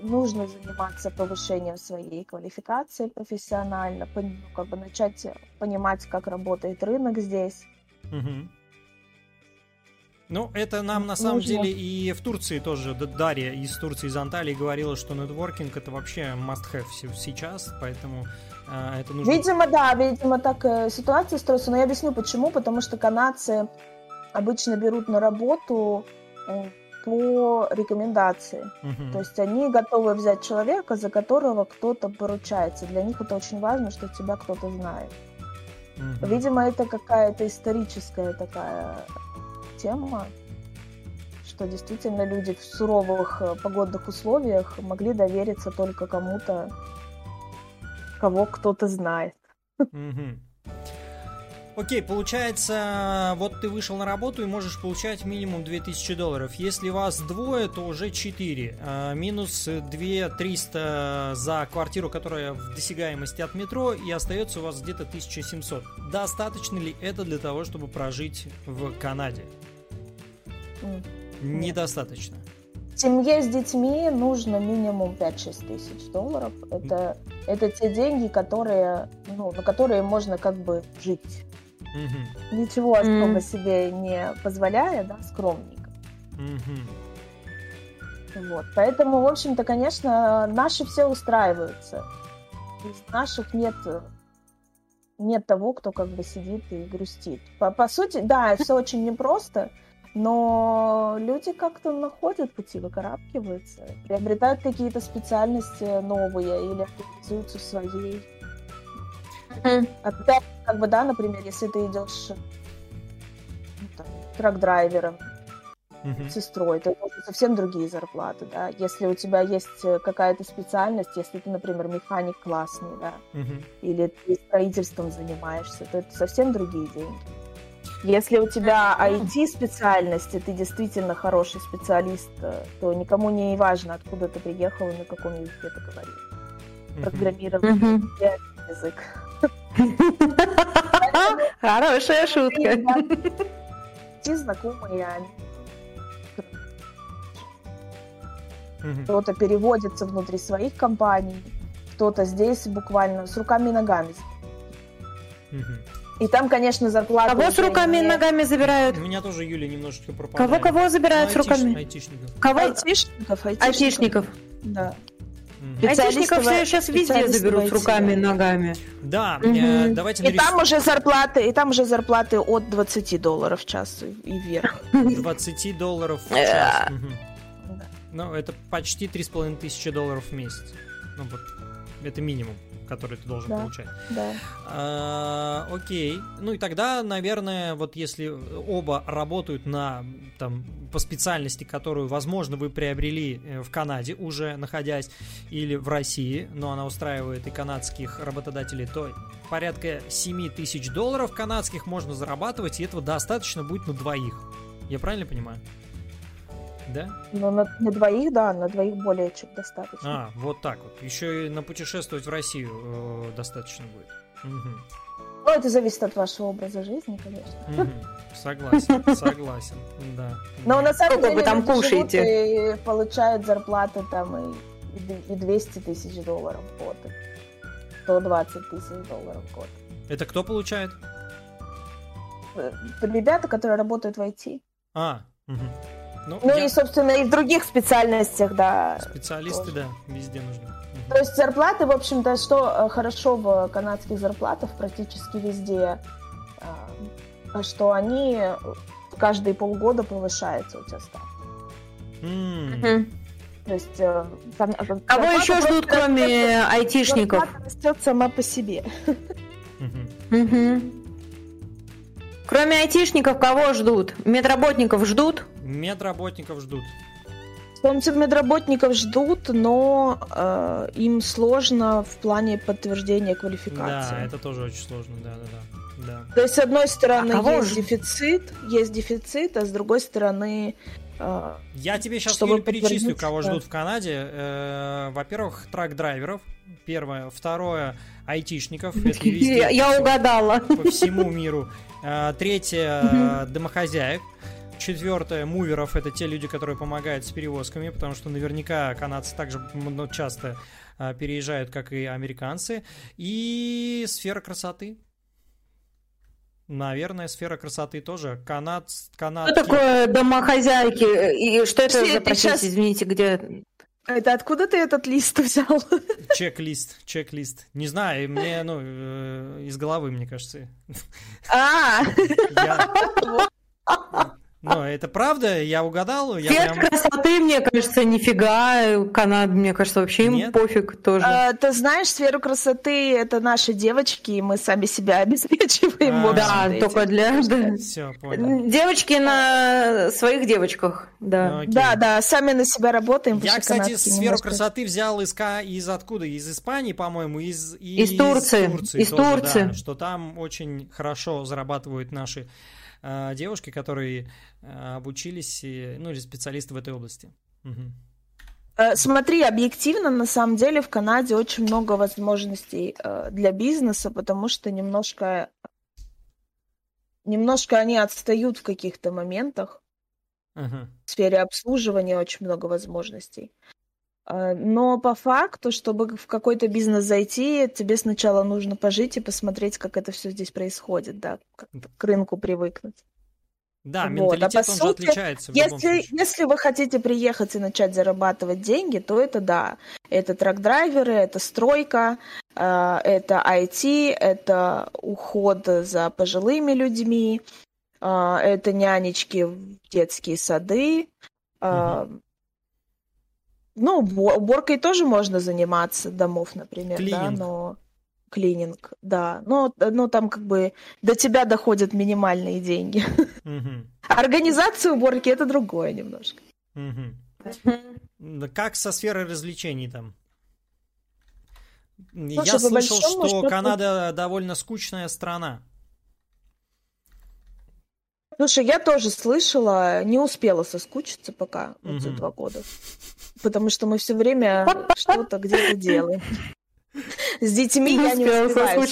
нужно заниматься повышением своей квалификации профессионально, ну, как бы начать понимать, как работает рынок здесь. Угу. Ну, это нам на самом нужно... деле и в Турции тоже Дарья из Турции, из Анталии говорила, что нетворкинг это вообще must-have сейчас, поэтому э, это нужно... Видимо, да, видимо, так э, ситуация строится, но я объясню почему, потому что канадцы обычно берут на работу э, по рекомендации. Угу. То есть они готовы взять человека, за которого кто-то поручается. Для них это очень важно, что тебя кто-то знает. Угу. Видимо, это какая-то историческая такая тема, что действительно люди в суровых э, погодных условиях могли довериться только кому-то, кого кто-то знает. Угу. Окей, получается, вот ты вышел на работу и можешь получать минимум 2000 долларов. Если вас двое, то уже 4. А, минус 2300 за квартиру, которая в досягаемости от метро, и остается у вас где-то 1700. Достаточно ли это для того, чтобы прожить в Канаде? Нет. Недостаточно. Семье с детьми нужно минимум 5-6 тысяч долларов. Это, это те деньги, которые, ну, на которые можно как бы жить. Угу. Ничего особо mm. себе не позволяя, да, скромненько. Угу. Вот. Поэтому, в общем-то, конечно, наши все устраиваются. Из наших нет нет того, кто как бы сидит и грустит. По, по сути, да, все очень непросто, но люди как-то находят пути, выкарабкиваются, приобретают какие-то специальности новые или активизуются в своей. Опять как бы, да, например, если ты идешь ну, трак-драйвером, uh-huh. сестрой, то это совсем другие зарплаты, да. Если у тебя есть э, какая-то специальность, если ты, например, механик классный, да, uh-huh. или ты строительством занимаешься, то это совсем другие деньги. Если у тебя IT-специальность, и ты действительно хороший специалист, э, то никому не важно, откуда ты приехал и на каком языке ты говоришь. Программирование uh-huh. язык. Хорошая шутка. Те знакомые, они кто-то переводится внутри своих компаний, кто-то здесь буквально с руками и ногами. И там, конечно, зарплата... Кого с руками и ногами забирают? Меня тоже Юля немножечко пропадает. Кого-кого забирают ну, с руками? Айтишников. Кого? Айтишников. Айтишников. Да. Айтишников все сейчас везде заберут с руками и ногами. Да, угу. давайте И там уже зарплаты, и там уже зарплаты от 20 долларов в час и вверх. 20 долларов в час. Ну, это почти 3,5 тысячи долларов в месяц. Ну, вот, это минимум который ты должен да, получать. Да. А, окей. Ну и тогда, наверное, вот если оба работают на там по специальности, которую, возможно, вы приобрели э, в Канаде уже находясь или в России, но она устраивает и канадских работодателей, то порядка 7 тысяч долларов канадских можно зарабатывать, и этого достаточно будет на двоих. Я правильно понимаю? Да? Ну, на, на двоих, да, на двоих более чем достаточно. А, вот так вот. Еще и на путешествовать в Россию э, достаточно будет. Угу. Ну, это зависит от вашего образа жизни, конечно. Угу. Согласен, согласен, да. Но на самом деле вы там кушаете. И получают зарплаты там и, и 200 тысяч долларов в год. 120 тысяч долларов в год. Это кто получает? Э, ребята, которые работают в IT. А, угу. Ну, ну я... и, собственно, и в других специальностях, да. Специалисты, тоже. да, везде нужны. То есть зарплаты, в общем-то, что э, хорошо в канадских зарплатах практически везде, э, что они каждые полгода повышаются у тебя ставка. Mm. То есть э, там, Кого еще ждут, кроме айтишников? растет сама по себе. Кроме айтишников, кого ждут? Медработников ждут? Медработников ждут. Медработников ждут, но э, им сложно в плане подтверждения квалификации. Да, это тоже очень сложно, да, да, да. да. То есть, с одной стороны, а есть же? дефицит, есть дефицит, а с другой стороны. Э, Я тебе сейчас чтобы перечислю, кого ждут в Канаде. Э, во-первых, трак-драйверов. Первое. Второе, айтишников. Я угадала. По всему миру. Э, третье, домохозяек. Четвертое, муверов это те люди, которые помогают с перевозками, потому что наверняка канадцы также часто а, переезжают, как и американцы. И сфера красоты. Наверное, сфера красоты тоже. Канад, канад. Что такое домохозяйки? И что это за профессия, извините, где... Это откуда ты этот лист взял? Чек-лист, чек-лист. Не знаю, мне, ну, э, из головы, мне кажется. А! Ну, это правда, я угадал. Я Цвет прям... красоты, мне кажется, нифига. Канад, мне кажется, вообще им Нет? пофиг тоже. А, ты знаешь, сферу красоты это наши девочки, и мы сами себя обеспечиваем. А, да, этим. только для... Да. Все, понял. Девочки на своих девочках, да. Ну, да, да, сами на себя работаем. Я, кстати, сферу красоты взял из, из откуда? Из Испании, по-моему, из, из, из Турции. Из Турции, из тоже, Турции. Да, что там очень хорошо зарабатывают наши девушки, которые э, обучились, ну или специалисты в этой области. Угу. Смотри, объективно, на самом деле в Канаде очень много возможностей э, для бизнеса, потому что немножко, немножко они отстают в каких-то моментах. Uh-huh. В сфере обслуживания очень много возможностей. Но по факту, чтобы в какой-то бизнес зайти, тебе сначала нужно пожить и посмотреть, как это все здесь происходит, да, как к рынку привыкнуть. Да, вот. менталитет, а по он сути, же отличается если, если вы хотите приехать и начать зарабатывать деньги, то это да. Это трак-драйверы, это стройка, э, это IT, это уход за пожилыми людьми, э, это нянечки в детские сады. Угу. Ну, уборкой тоже можно заниматься домов, например, Клининг. да, но клининг, да. Но, но там как бы до тебя доходят минимальные деньги. Угу. Организация уборки это другое немножко. Угу. Как со сферой развлечений там? Слушай, Я слышал, что что Канада довольно скучная страна. Слушай, я тоже слышала, не успела соскучиться пока вот за два года. Потому что мы все время что-то где-то делаем. С детьми я не успеваю.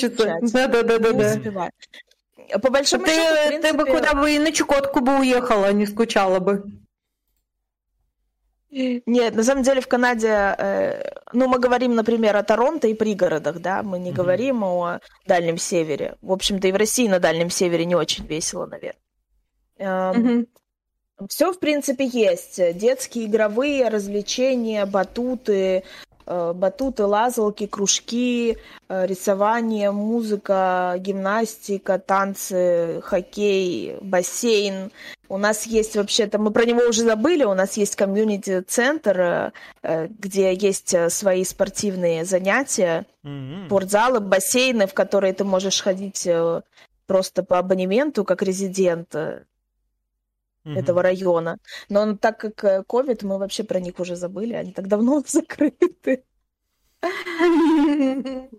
Да, да, да, да, да. По большому ты, счету, принципе... ты бы куда бы и на Чукотку бы уехала, не скучала бы. Нет, на самом деле в Канаде, э, ну, мы говорим, например, о Торонто и пригородах, да, мы не mm-hmm. говорим о Дальнем Севере. В общем-то, и в России на Дальнем Севере не очень весело, наверное. Mm-hmm. Все, в принципе, есть. Детские игровые развлечения, батуты, э, батуты, лазалки, кружки, э, рисование, музыка, гимнастика, танцы, хоккей, бассейн. У нас есть вообще-то, мы про него уже забыли, у нас есть комьюнити-центр, э, где есть свои спортивные занятия, mm-hmm. спортзалы, бассейны, в которые ты можешь ходить просто по абонементу, как резидент угу. этого района. Но так как э, ковид, мы вообще про них уже забыли, они так давно закрыты.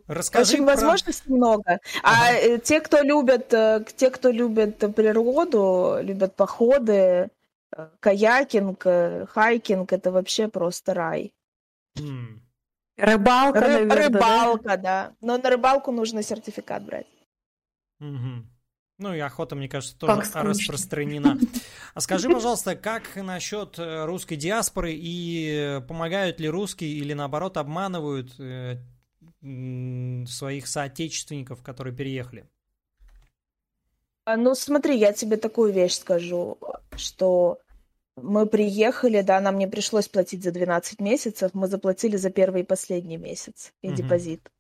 Расскажи Очень про... возможностей много. А ага. А те, кто любят, э, те, кто любят природу, любят походы, каякинг, хайкинг, это вообще просто рай. Mm. Рыбалка, Ры- наверное, Рыбалка, да? да. Но на рыбалку нужно сертификат брать. Угу. Ну и охота, мне кажется, тоже распространена. А скажи, пожалуйста, как насчет э, русской диаспоры и помогают ли русские или наоборот обманывают э, своих соотечественников, которые переехали? А, ну смотри, я тебе такую вещь скажу, что мы приехали, да, нам не пришлось платить за 12 месяцев, мы заплатили за первый и последний месяц и угу. депозит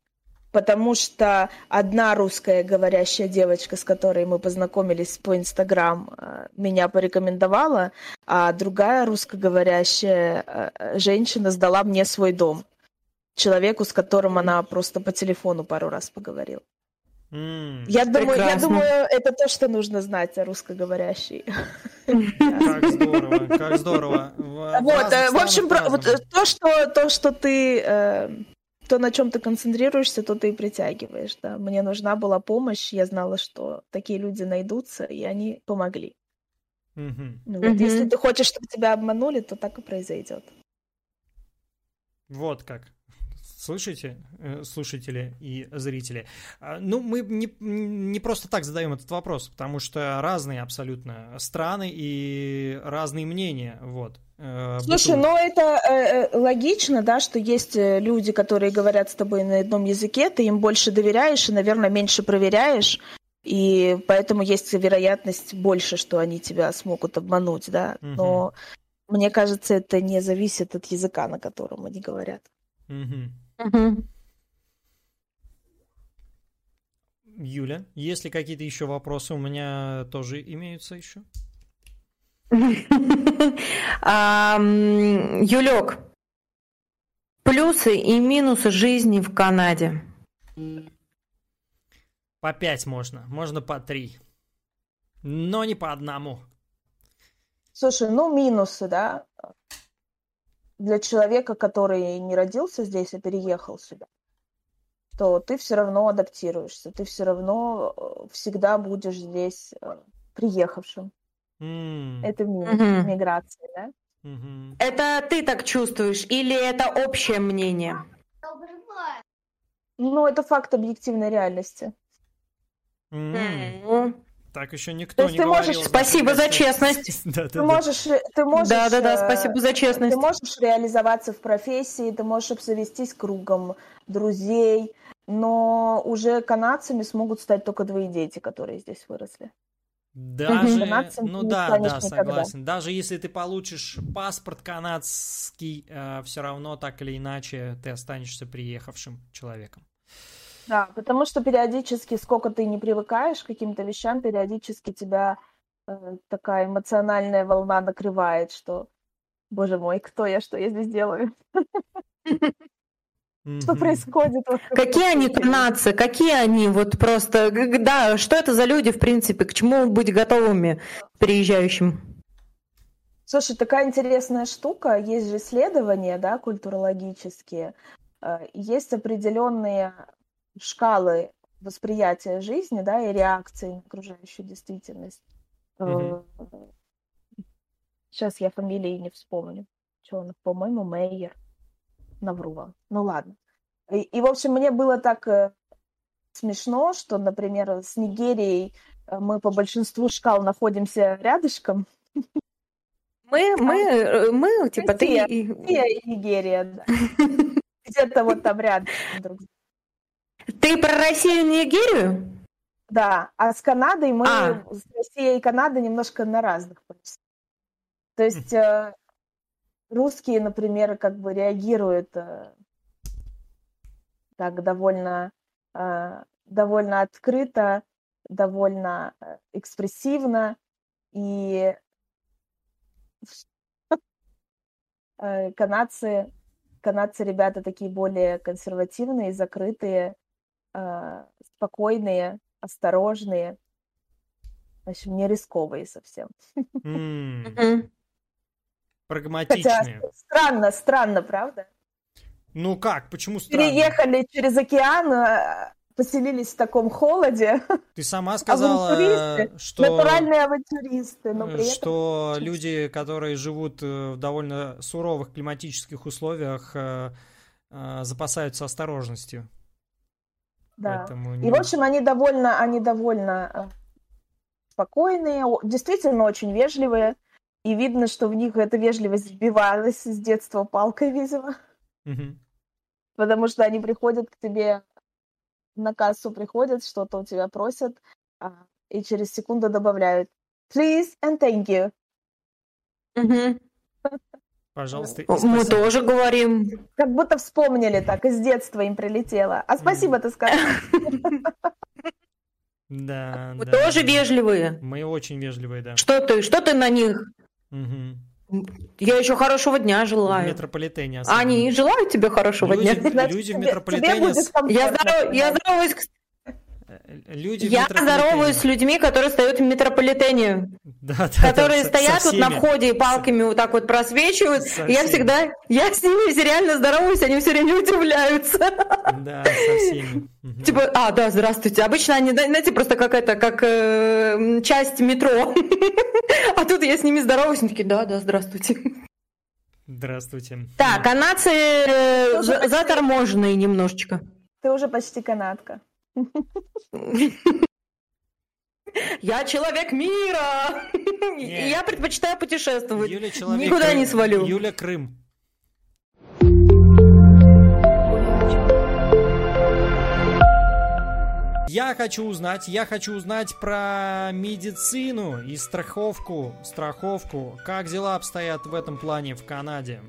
потому что одна русская говорящая девочка, с которой мы познакомились по Инстаграм, э, меня порекомендовала, а другая русскоговорящая э, женщина сдала мне свой дом. Человеку, с которым она просто по телефону пару раз поговорила. Mm, я, думаю, я думаю, это то, что нужно знать о русскоговорящей. Как здорово, как здорово. Вот, э, в общем, вот то, что, то, что ты, э, то, на чем ты концентрируешься, то ты и притягиваешь, да. Мне нужна была помощь, я знала, что такие люди найдутся, и они помогли. Ну, вот, Если ты хочешь, чтобы тебя обманули, то так и произойдет. Вот как. Слышите, э, слушатели и зрители? А, ну, мы не, не просто так задаем этот вопрос, потому что разные абсолютно страны и разные мнения, вот. Э, Слушай, ну это э, логично, да, что есть люди, которые говорят с тобой на одном языке, ты им больше доверяешь и, наверное, меньше проверяешь, и поэтому есть вероятность больше, что они тебя смогут обмануть, да. Но угу. мне кажется, это не зависит от языка, на котором они говорят. Угу. Угу. Юля, есть ли какие-то еще вопросы? У меня тоже имеются еще. Юлек, плюсы и минусы жизни в Канаде. По пять можно, можно по три, но не по одному. Слушай, ну минусы, да? для человека, который не родился здесь, а переехал сюда, то ты все равно адаптируешься, ты все равно э, всегда будешь здесь э, приехавшим. Mm. Это ми- mm-hmm. миграция, да? Mm-hmm. Это ты так чувствуешь или это общее мнение? Ну, это факт объективной реальности. Mm. Так еще никто То есть не ты говорил. Можешь... Спасибо за честность. да, ты, можешь, ты можешь... Да, да, да, спасибо за честность. Ты можешь реализоваться в профессии, ты можешь обзавестись кругом друзей, но уже канадцами смогут стать только твои дети, которые здесь выросли. Даже, ну да, да, согласен. Никогда. Даже если ты получишь паспорт канадский, э, все равно так или иначе ты останешься приехавшим человеком. Да, потому что периодически, сколько ты не привыкаешь к каким-то вещам, периодически тебя э, такая эмоциональная волна накрывает, что, боже мой, кто я, что я здесь делаю? Что происходит? Какие они канадцы? Какие они вот просто... Да, что это за люди, в принципе? К чему быть готовыми приезжающим? Слушай, такая интересная штука. Есть же исследования, да, культурологические. Э, есть определенные шкалы восприятия жизни, да, и реакции на окружающую действительность. Mm-hmm. Сейчас я фамилии не вспомню. Что он, по-моему, Мейер. Навру вам. Ну ладно. И, и, в общем, мне было так э, смешно, что, например, с Нигерией э, мы по большинству шкал находимся рядышком. Мы, мы, э, мы, типа, Россия, ты... Россия и Нигерия, да. Где-то вот там рядом ты про Россию и Нигерию? Да, а с Канадой мы, а. с Россией и Канадой немножко на разных. То есть э, русские, например, как бы реагируют э, так довольно, э, довольно открыто, довольно э, экспрессивно, и канадцы, канадцы ребята такие более консервативные, закрытые, э, спокойные, осторожные, в общем, не рисковые совсем. Прагматичные. Хотя странно, странно, правда? Ну как, почему странно? Переехали через океан, а, поселились в таком холоде. Ты сама сказала, что... Натуральные авантюристы, но при Что этом... люди, которые живут э, в довольно суровых климатических условиях, э, э, запасаются осторожностью. Да. Поэтому не... И, в общем, они довольно, они довольно э, спокойные, действительно очень вежливые. И видно, что в них эта вежливость вбивалась с детства палкой, видимо. Угу. Потому что они приходят к тебе на кассу, приходят, что-то у тебя просят, а, и через секунду добавляют «Please and thank you». Угу. Пожалуйста. Мы тоже говорим. Как будто вспомнили так, из детства им прилетело. А спасибо ты сказал. Да, Мы тоже вежливые. Мы очень вежливые, да. Что ты, что ты на них? Я еще хорошего дня желаю. В метрополитене особенно. Они желают тебе хорошего люди, дня. Люди в метрополитене... Я, здоров, я здороваюсь Люди Я здороваюсь с людьми, которые стоят в метрополитене. Да, да, которые да, стоят вот на входе и палками вот так вот просвечивают. Со я всегда, я с ними реально здороваюсь, они все время удивляются. Да, со всеми. Типа, а, да, здравствуйте. Обычно они, знаете, просто как это, как э, часть метро. А тут я с ними здороваюсь, они такие, да, да, здравствуйте. Здравствуйте. Так, канадцы э, заторможенные немножечко. Ты уже почти канадка. Я человек мира! Нет. Я предпочитаю путешествовать. Юля человек Никуда Крым. не свалю. Юля Крым. Я хочу узнать, я хочу узнать про медицину и страховку, страховку. Как дела обстоят в этом плане в Канаде?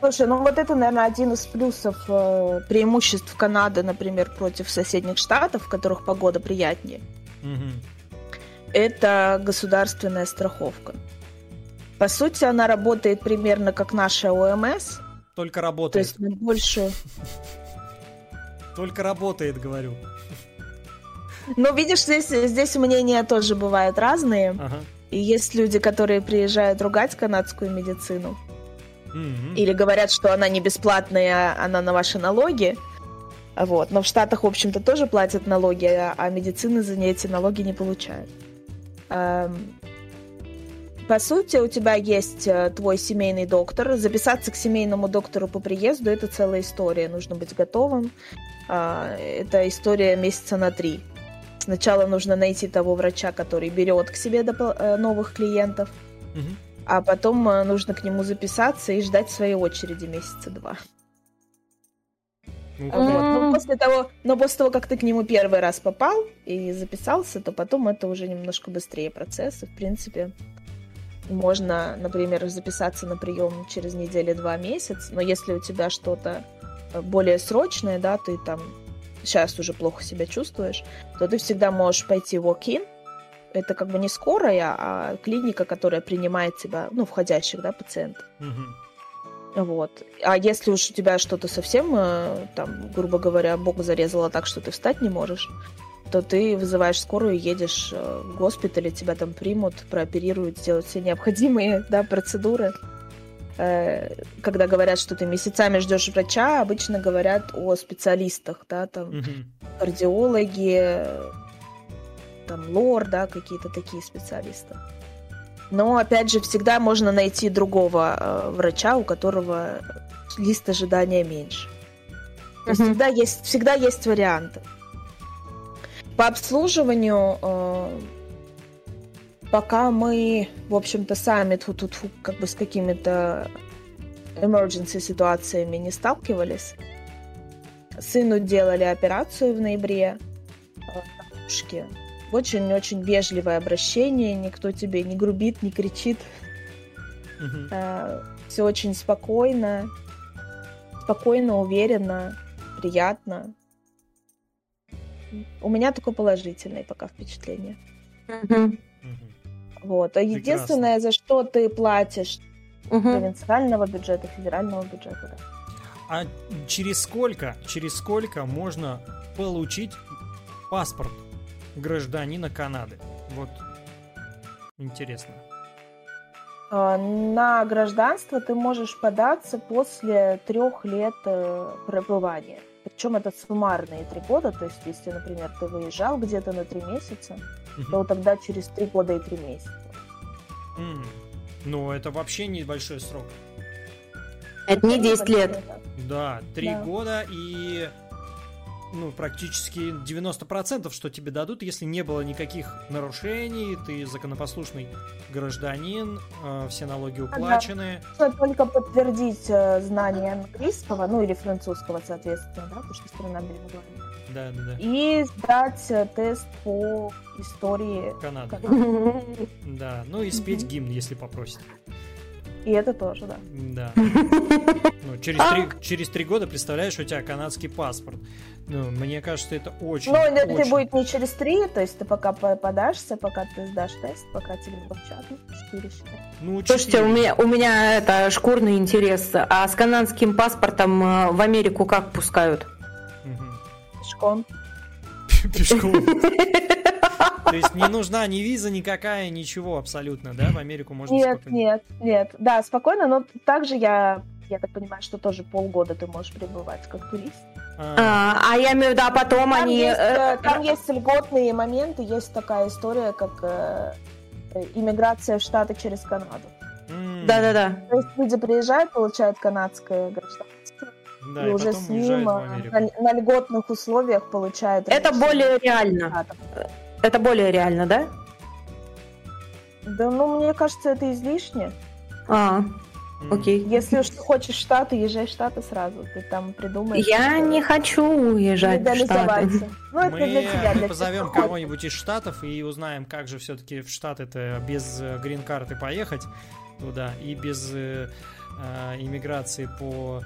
Слушай, ну вот это, наверное, один из плюсов э, преимуществ Канады, например, против соседних штатов, в которых погода приятнее. Угу. Это государственная страховка. По сути, она работает примерно как наша ОМС. Только работает. То есть мы больше... Только работает, говорю. Ну, видишь, здесь, здесь мнения тоже бывают разные. Ага. И есть люди, которые приезжают ругать канадскую медицину. Mm-hmm. Или говорят, что она не бесплатная, она на ваши налоги. Вот. Но в Штатах, в общем-то, тоже платят налоги, а, медицины за эти налоги не получают. Эм, по сути, у тебя есть э, твой семейный доктор. Записаться к семейному доктору по приезду – это целая история. Нужно быть готовым. А, это история месяца на три. Сначала нужно найти того врача, который берет к себе э, новых клиентов. Угу а потом э, нужно к нему записаться и ждать своей очереди месяца два. Ну, вот. Но после того, но после того, как ты к нему первый раз попал и записался, то потом это уже немножко быстрее процесс. И, в принципе, можно, например, записаться на прием через неделю-два месяца, но если у тебя что-то э, более срочное, да, ты там сейчас уже плохо себя чувствуешь, то ты всегда можешь пойти в walk-in, это как бы не скорая, а клиника, которая принимает тебя, ну, входящих, да, пациентов. Угу. Вот. А если уж у тебя что-то совсем, э, там, грубо говоря, Бог зарезала так, что ты встать не можешь, то ты вызываешь скорую, едешь э, в госпиталь, тебя там примут, прооперируют, сделают все необходимые да, процедуры. Э, когда говорят, что ты месяцами ждешь врача, обычно говорят о специалистах, да, там угу. кардиологи, там лор, да, какие-то такие специалисты. Но, опять же, всегда можно найти другого э, врача, у которого лист ожидания меньше. То есть всегда есть, всегда есть варианты. По обслуживанию, э, пока мы, в общем-то, сами тут, тут как бы с какими-то emergency ситуациями не сталкивались. Сыну делали операцию в ноябре э. Очень-очень вежливое обращение, никто тебе не грубит, не кричит. Угу. А, все очень спокойно, спокойно, уверенно, приятно. У меня только положительные пока впечатления. Угу. Вот. А единственное, за что ты платишь угу. провинциального бюджета, федерального бюджета. Да. А через сколько, через сколько можно получить паспорт гражданина Канады? Вот интересно. А, на гражданство ты можешь податься после трех лет э, пребывания. Причем это суммарные три года, то есть если, например, ты выезжал где-то на три месяца, угу. то тогда через три года и три месяца. Mm. Ну, это вообще небольшой срок. Это не 10 лет. Да, три да. года и ну, практически 90%, что тебе дадут, если не было никаких нарушений, ты законопослушный гражданин, э, все налоги уплачены. Да. Только подтвердить э, знание английского, ну или французского, соответственно, да, потому что страна говорит. Да, да, да. И сдать э, тест по истории Канады. Да, ну и спеть гимн, если попросят. И это тоже, да. Да. Ну, через, три, через три года, представляешь, у тебя канадский паспорт. Ну, мне кажется, это очень... Ну, это очень... будет не через три, то есть ты пока подашься, пока ты сдашь тест, пока тебе получат. Ну, четыре считай. Ну, Слушайте, у меня, у меня это шкурный интерес. А с канадским паспортом э, в Америку как пускают? Угу. Пешком. Пешком. То есть не нужна ни виза никакая, ничего абсолютно, да? В Америку можно Нет, спокойно. нет, нет. Да, спокойно, но также я, я так понимаю, что тоже полгода ты можешь пребывать как турист. А, А, а я имею в виду, а потом Там, они... есть, э, э, там есть льготные моменты, есть такая история, как э, иммиграция в Штаты через Канаду. Да-да-да. То есть люди приезжают, получают канадское гражданство, Да, и, и уже потом с ним на, на льготных условиях получают... Это более реально. Штатов. Это более реально, да? Да, ну, мне кажется, это излишне. А, окей. Если уж ты хочешь в Штаты, езжай в Штаты сразу. Ты там придумаешь... Я не хочу уезжать в Штаты. Ну, это Мы для тебя, для позовем кого-нибудь из Штатов и узнаем, как же все-таки в Штаты-то без э, грин-карты поехать туда и без э, э, иммиграции по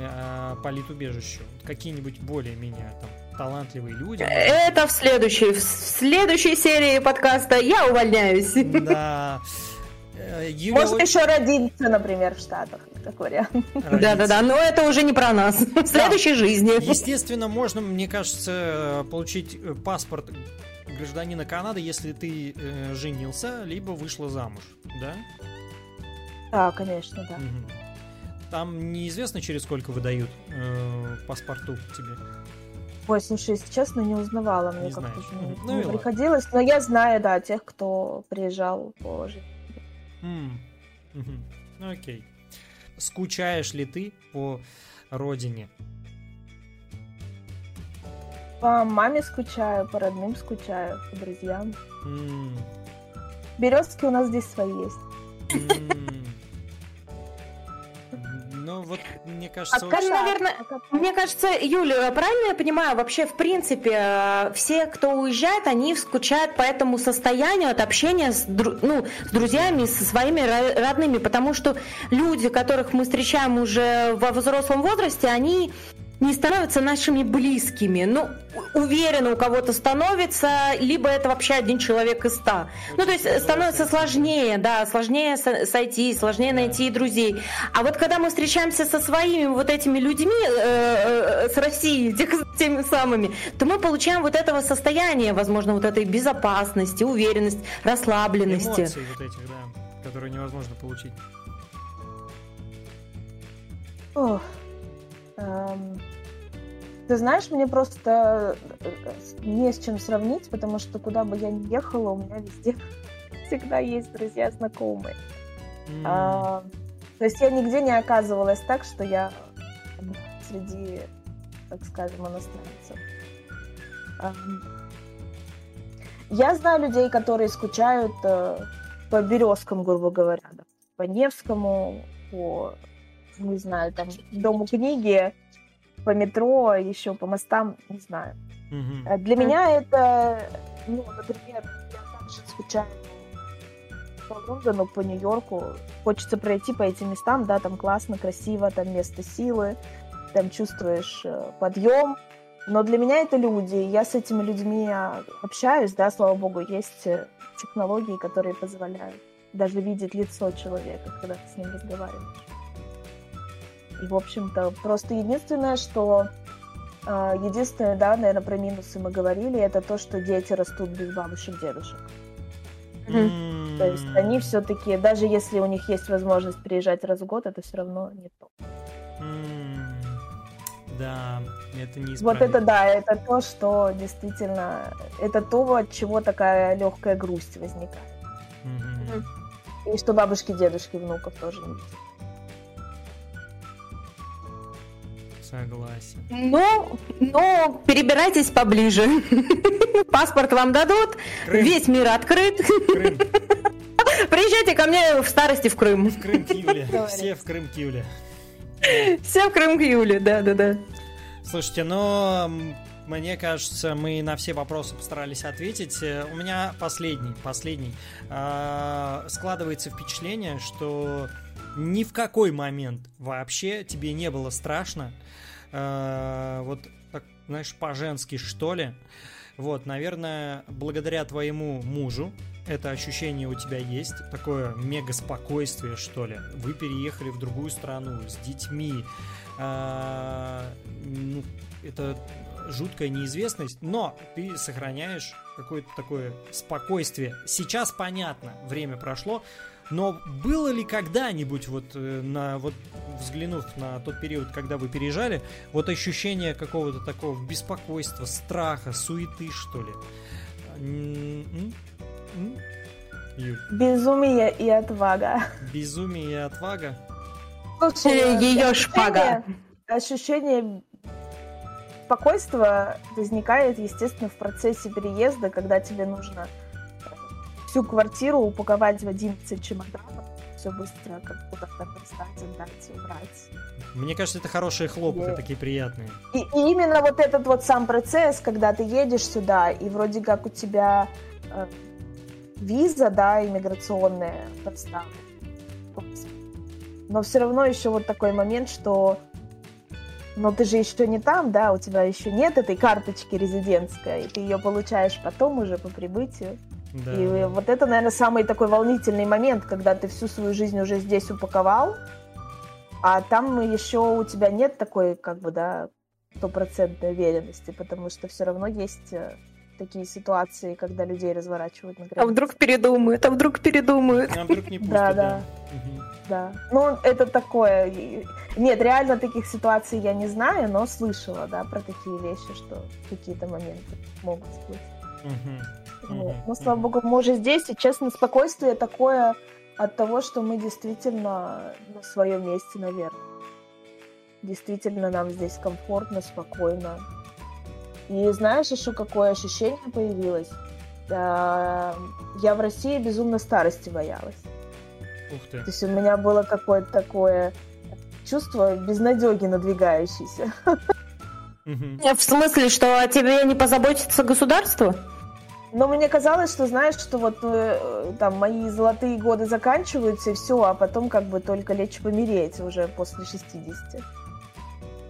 э, политубежищу. Какие-нибудь более-менее там талантливые люди. Это в следующей, в следующей серии подкаста я увольняюсь. Да. Э, Юля Может очень еще родиться, например, в Штатах, как вариант. Да-да-да, но это уже не про нас. В следующей жизни. Естественно, можно, мне кажется, получить э, паспорт гражданина Канады, если ты э, женился, либо вышла замуж, да? Да, конечно, да. Мгм. Там неизвестно, через сколько выдают э, паспорту тебе. Ой, слушай, если честно, не узнавала. Мне Не как-то не. Ну не приходилось. Но я знаю, да, тех, кто приезжал по жизни. М, мгм. Ну окей. Скучаешь ли ты по родине? По маме скучаю, по родным скучаю, по друзьям. М, Березки у нас здесь свои есть. м. Ну вот, мне кажется, А очень- наверное, Мне кажется, Юля, правильно я понимаю, вообще, в принципе, э, все, кто уезжает, они скучают по этому состоянию от общения с, ну, с друзьями, со своими ро- родными, потому что люди, которых мы встречаем уже во взрослом возрасте, они не становятся нашими близкими. Ну, уверенно у кого-то становится, либо это вообще один человек из ста. Ну, то есть Очень становится сложнее, да, сложнее со- сойти, сложнее найти друзей. А вот когда мы встречаемся со своими вот этими людьми, э, э, с Россией, тех- теми самыми, то мы получаем вот этого состояния, возможно, вот этой безопасности, уверенности, расслабленности. Эмоций вот этих, да, которые невозможно получить. Ох. Ты знаешь, мне просто э, не с чем сравнить, потому что куда бы я ни ехала, у меня везде всегда есть друзья, знакомые. М, А, то есть я нигде не оказывалась так, что я среди, так скажем, иностранцев. Ам, Я знаю людей, которые скучают э, по березкам, грубо говоря, да, по Невскому, по, не знаю, там, Дому книги, по метро, еще по мостам, не знаю. Э, Для меня это, ну, например, я также скучаю по Лондону, по Нью-Йорку. Хочется пройти по этим местам, да, там классно, красиво, там место силы, там чувствуешь э, подъем. Но для меня это люди, я с этими людьми а, общаюсь, да, слава богу, есть э, технологии, которые позволяют даже видеть лицо человека, когда ты с ним разговариваешь. И, в общем-то, просто единственное, что а, Единственное, да, наверное, про минусы мы говорили, это то, что дети растут без бабушек, дедушек. М, То есть они все-таки, даже если у них есть возможность приезжать раз в год, это все равно не то. Да, это не Вот это да, это то, что действительно, это то, от чего такая легкая грусть возникает. И что бабушки, дедушки, внуков тоже не видят. Согласен. Ну, но перебирайтесь поближе. Паспорт вам дадут, Крым. весь мир открыт. Крым. Приезжайте ко мне в старости в Крым. В Крым к Юле. Все в Крым к Юле. Все в Крым к Юле, да-да-да. Слушайте, но мне кажется, мы на все вопросы постарались ответить. У меня последний, последний. А, Складывается впечатление, что ни в какой момент вообще тебе не было страшно. А, Вот так, знаешь, по-женски, что ли. Вот, наверное, благодаря твоему мужу это ощущение у тебя есть, такое мега спокойствие, что ли. Вы переехали в другую страну с детьми. А, ну, это жуткая неизвестность, но ты сохраняешь какое-то такое спокойствие. Сейчас понятно, время прошло, но было ли когда-нибудь, вот, э, на, вот взглянув на тот период, когда вы переезжали, вот ощущение какого-то такого беспокойства, страха, суеты, что ли? Безумие и отвага. Безумие и отвага? Слушай, ее шпага. Ощущение спокойства возникает, естественно, в процессе переезда, когда тебе нужно всю квартиру упаковать в 11 чемоданов, все быстро как куда-то достать, отдать, убрать. Мне кажется, это хорошие хлопоты, и... такие приятные. И, и именно вот этот вот сам процесс, когда ты едешь сюда, и вроде как у тебя э, виза, да, иммиграционная подстава. Но все равно еще вот такой момент, что но ты же еще не там, да, у тебя еще нет этой карточки резидентской, и ты ее получаешь потом уже по прибытию. Да. И вот это, наверное, самый такой волнительный момент, когда ты всю свою жизнь уже здесь упаковал, а там еще у тебя нет такой, как бы, да, стопроцентной уверенности, потому что все равно есть э, такие ситуации, когда людей разворачивают на границе. А вдруг передумают, а вдруг передумают. А вдруг не пусто, да, да. Да. Ну, это такое... Нет, реально таких ситуаций я не знаю, но слышала, да, про такие вещи, что какие-то моменты могут быть. Угу. Вот. Но, слава богу, мы уже здесь, и, честно, спокойствие такое от того, что мы действительно на своем месте, наверное. Действительно, нам здесь комфортно, спокойно. И знаешь, еще какое ощущение появилось? Я в России безумно старости боялась. Ух ты. То есть у меня было какое-то такое чувство безнадеги надвигающейся. В смысле, что о тебе не позаботится государство? Но мне казалось, что, знаешь, что вот э, там мои золотые годы заканчиваются, и все, а потом как бы только лечь помереть уже после 60.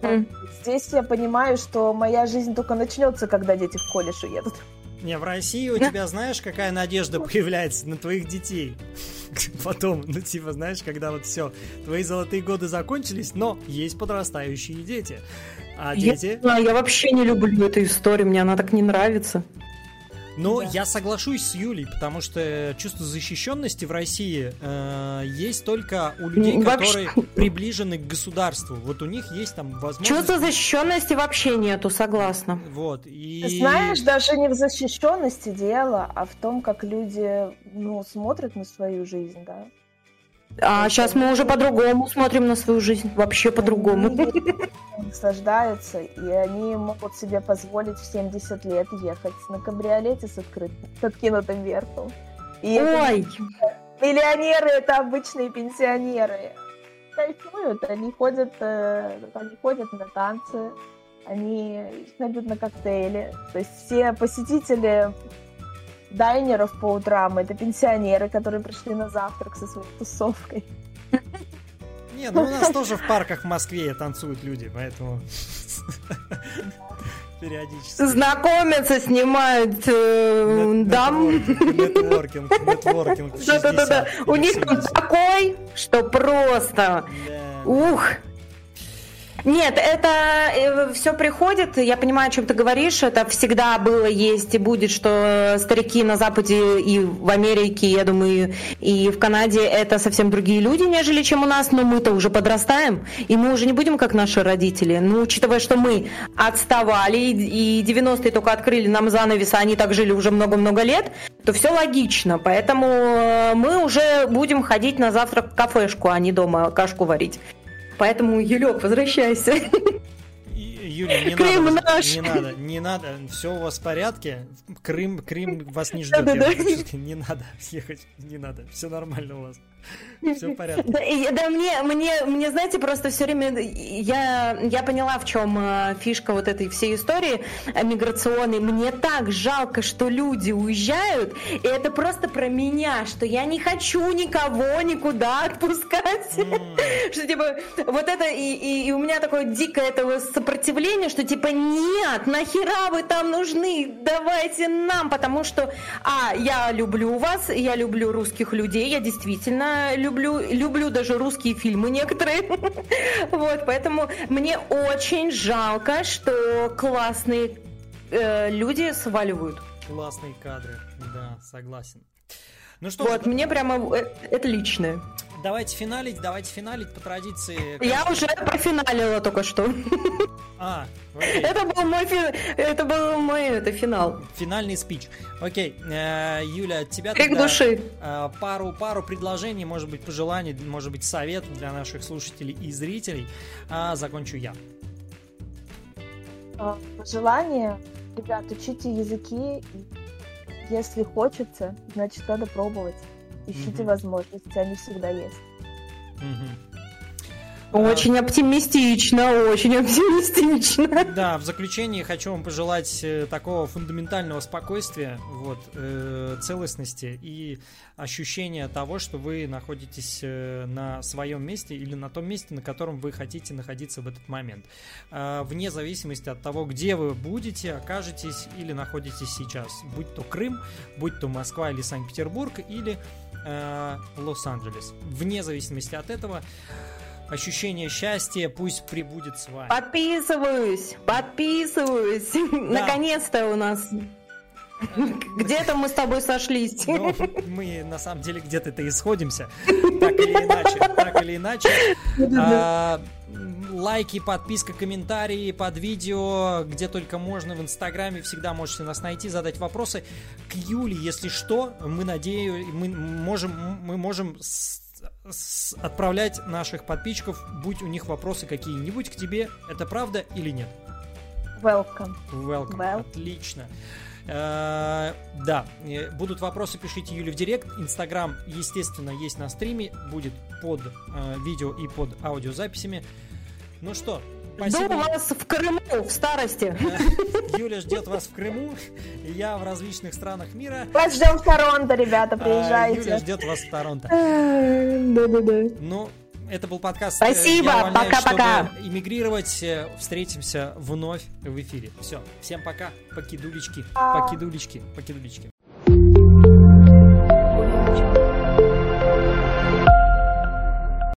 Mm. Здесь я понимаю, что моя жизнь только начнется, когда дети в колледж уедут. Не, в России у тебя, знаешь, какая надежда появляется на твоих детей? Потом, ну, типа, знаешь, когда вот все, твои золотые годы закончились, но есть подрастающие дети. А дети... Я, я вообще не люблю эту историю, мне она так не нравится. Ну, да. я соглашусь с Юлей, потому что чувство защищенности в России э, есть только у людей, вообще... которые приближены к государству. Вот у них есть там возможность... Чувства защищенности вообще нету, согласна. Вот, и... Знаешь, даже не в защищенности дело, а в том, как люди, ну, смотрят на свою жизнь, да. А сейчас мы уже по-другому смотрим на свою жизнь, вообще по-другому. Наслаждаются, и они могут себе позволить в 70 лет ехать на кабриолете с, открытым, с откинутым верхом. И Ой! Миллионеры это обычные пенсионеры. Кайфуют, они ходят, э, они ходят на танцы, они ходят на коктейли. То есть все посетители дайнеров по утрам. Это пенсионеры, которые пришли на завтрак со своей тусовкой. Не, ну у нас тоже в парках в Москве танцуют люди, поэтому периодически. Знакомятся, снимают э, дам. Нетворкинг, нетворкинг. Да-да-да. У них такой, что просто... Ух, нет, это э, все приходит, я понимаю, о чем ты говоришь, это всегда было, есть и будет, что старики на Западе и в Америке, я думаю, и в Канаде это совсем другие люди, нежели чем у нас, но мы-то уже подрастаем, и мы уже не будем как наши родители. Ну, учитывая, что мы отставали, и 90-е только открыли нам занавес, а они так жили уже много-много лет, то все логично, поэтому э, мы уже будем ходить на завтрак в кафешку, а не дома кашку варить. Поэтому, Юлек, возвращайся. Юля, не Крым надо, наш. не надо, не надо, все у вас в порядке. Крым, Крым вас не ждет. Да, да, да. Не надо ехать, не надо, все нормально у вас. Все в порядке. Да, и, да мне, мне, мне, знаете, просто все время я, я поняла, в чем э, фишка вот этой всей истории миграционной. Мне так жалко, что люди уезжают, и это просто про меня, что я не хочу никого никуда отпускать. Mm. что типа вот это, и, и, и у меня такое дикое этого сопротивление, что типа нет, нахера вы там нужны, давайте нам, потому что, а, я люблю вас, я люблю русских людей, я действительно люблю, люблю даже русские фильмы некоторые, вот, поэтому мне очень жалко, что классные э, люди сваливают. Классные кадры, да, согласен. Ну что Вот, мне прямо э, это личное. Давайте финалить, давайте финалить по традиции. Я уже профиналила только что. А, окей. Это был мой, это был мой это финал. Финальный спич. Окей, э, Юля, от тебя Крик души. Э, пару, пару предложений, может быть, пожеланий, может быть, совет для наших слушателей и зрителей. А закончу я. Пожелание, ребят, учите языки если хочется, значит надо пробовать. Ищите угу. возможности, они всегда есть. Угу. Очень оптимистично, очень оптимистично. Да, в заключение хочу вам пожелать э, такого фундаментального спокойствия, вот, э, целостности и ощущения того, что вы находитесь э, на своем месте или на том месте, на котором вы хотите находиться в этот момент. Э, вне зависимости от того, где вы будете, окажетесь или находитесь сейчас. Будь то Крым, будь то Москва или Санкт-Петербург, или э, Лос-Анджелес. Вне зависимости от этого ощущение счастья пусть прибудет с вами. Подписываюсь, подписываюсь. Да. Наконец-то у нас где-то мы с тобой сошлись. Ну, мы на самом деле где-то-то и сходимся. Так или иначе. Так или иначе. А, лайки, подписка, комментарии под видео, где только можно в Инстаграме. Всегда можете нас найти, задать вопросы. К Юле, если что, мы надеюсь, мы можем, мы можем отправлять наших подписчиков, будь у них вопросы какие-нибудь к тебе. Это правда или нет? Welcome. Welcome. Well. Отлично. Э, да, э, будут вопросы, пишите Юле в директ. Инстаграм, естественно, есть на стриме, будет под э, видео и под аудиозаписями. Ну что, Спасибо. Жду вас в Крыму в старости. Юля ждет вас в Крыму, я в различных странах мира. Вас ждем в Торонто, ребята, а, приезжайте. Юля ждет вас в Торонто. Да-да-да. Ну, это был подкаст. Э, Спасибо, пока-пока. Иммигрировать. Э, встретимся вновь в эфире. Все, всем пока. Покидулечки, покидулечки, покидулечки.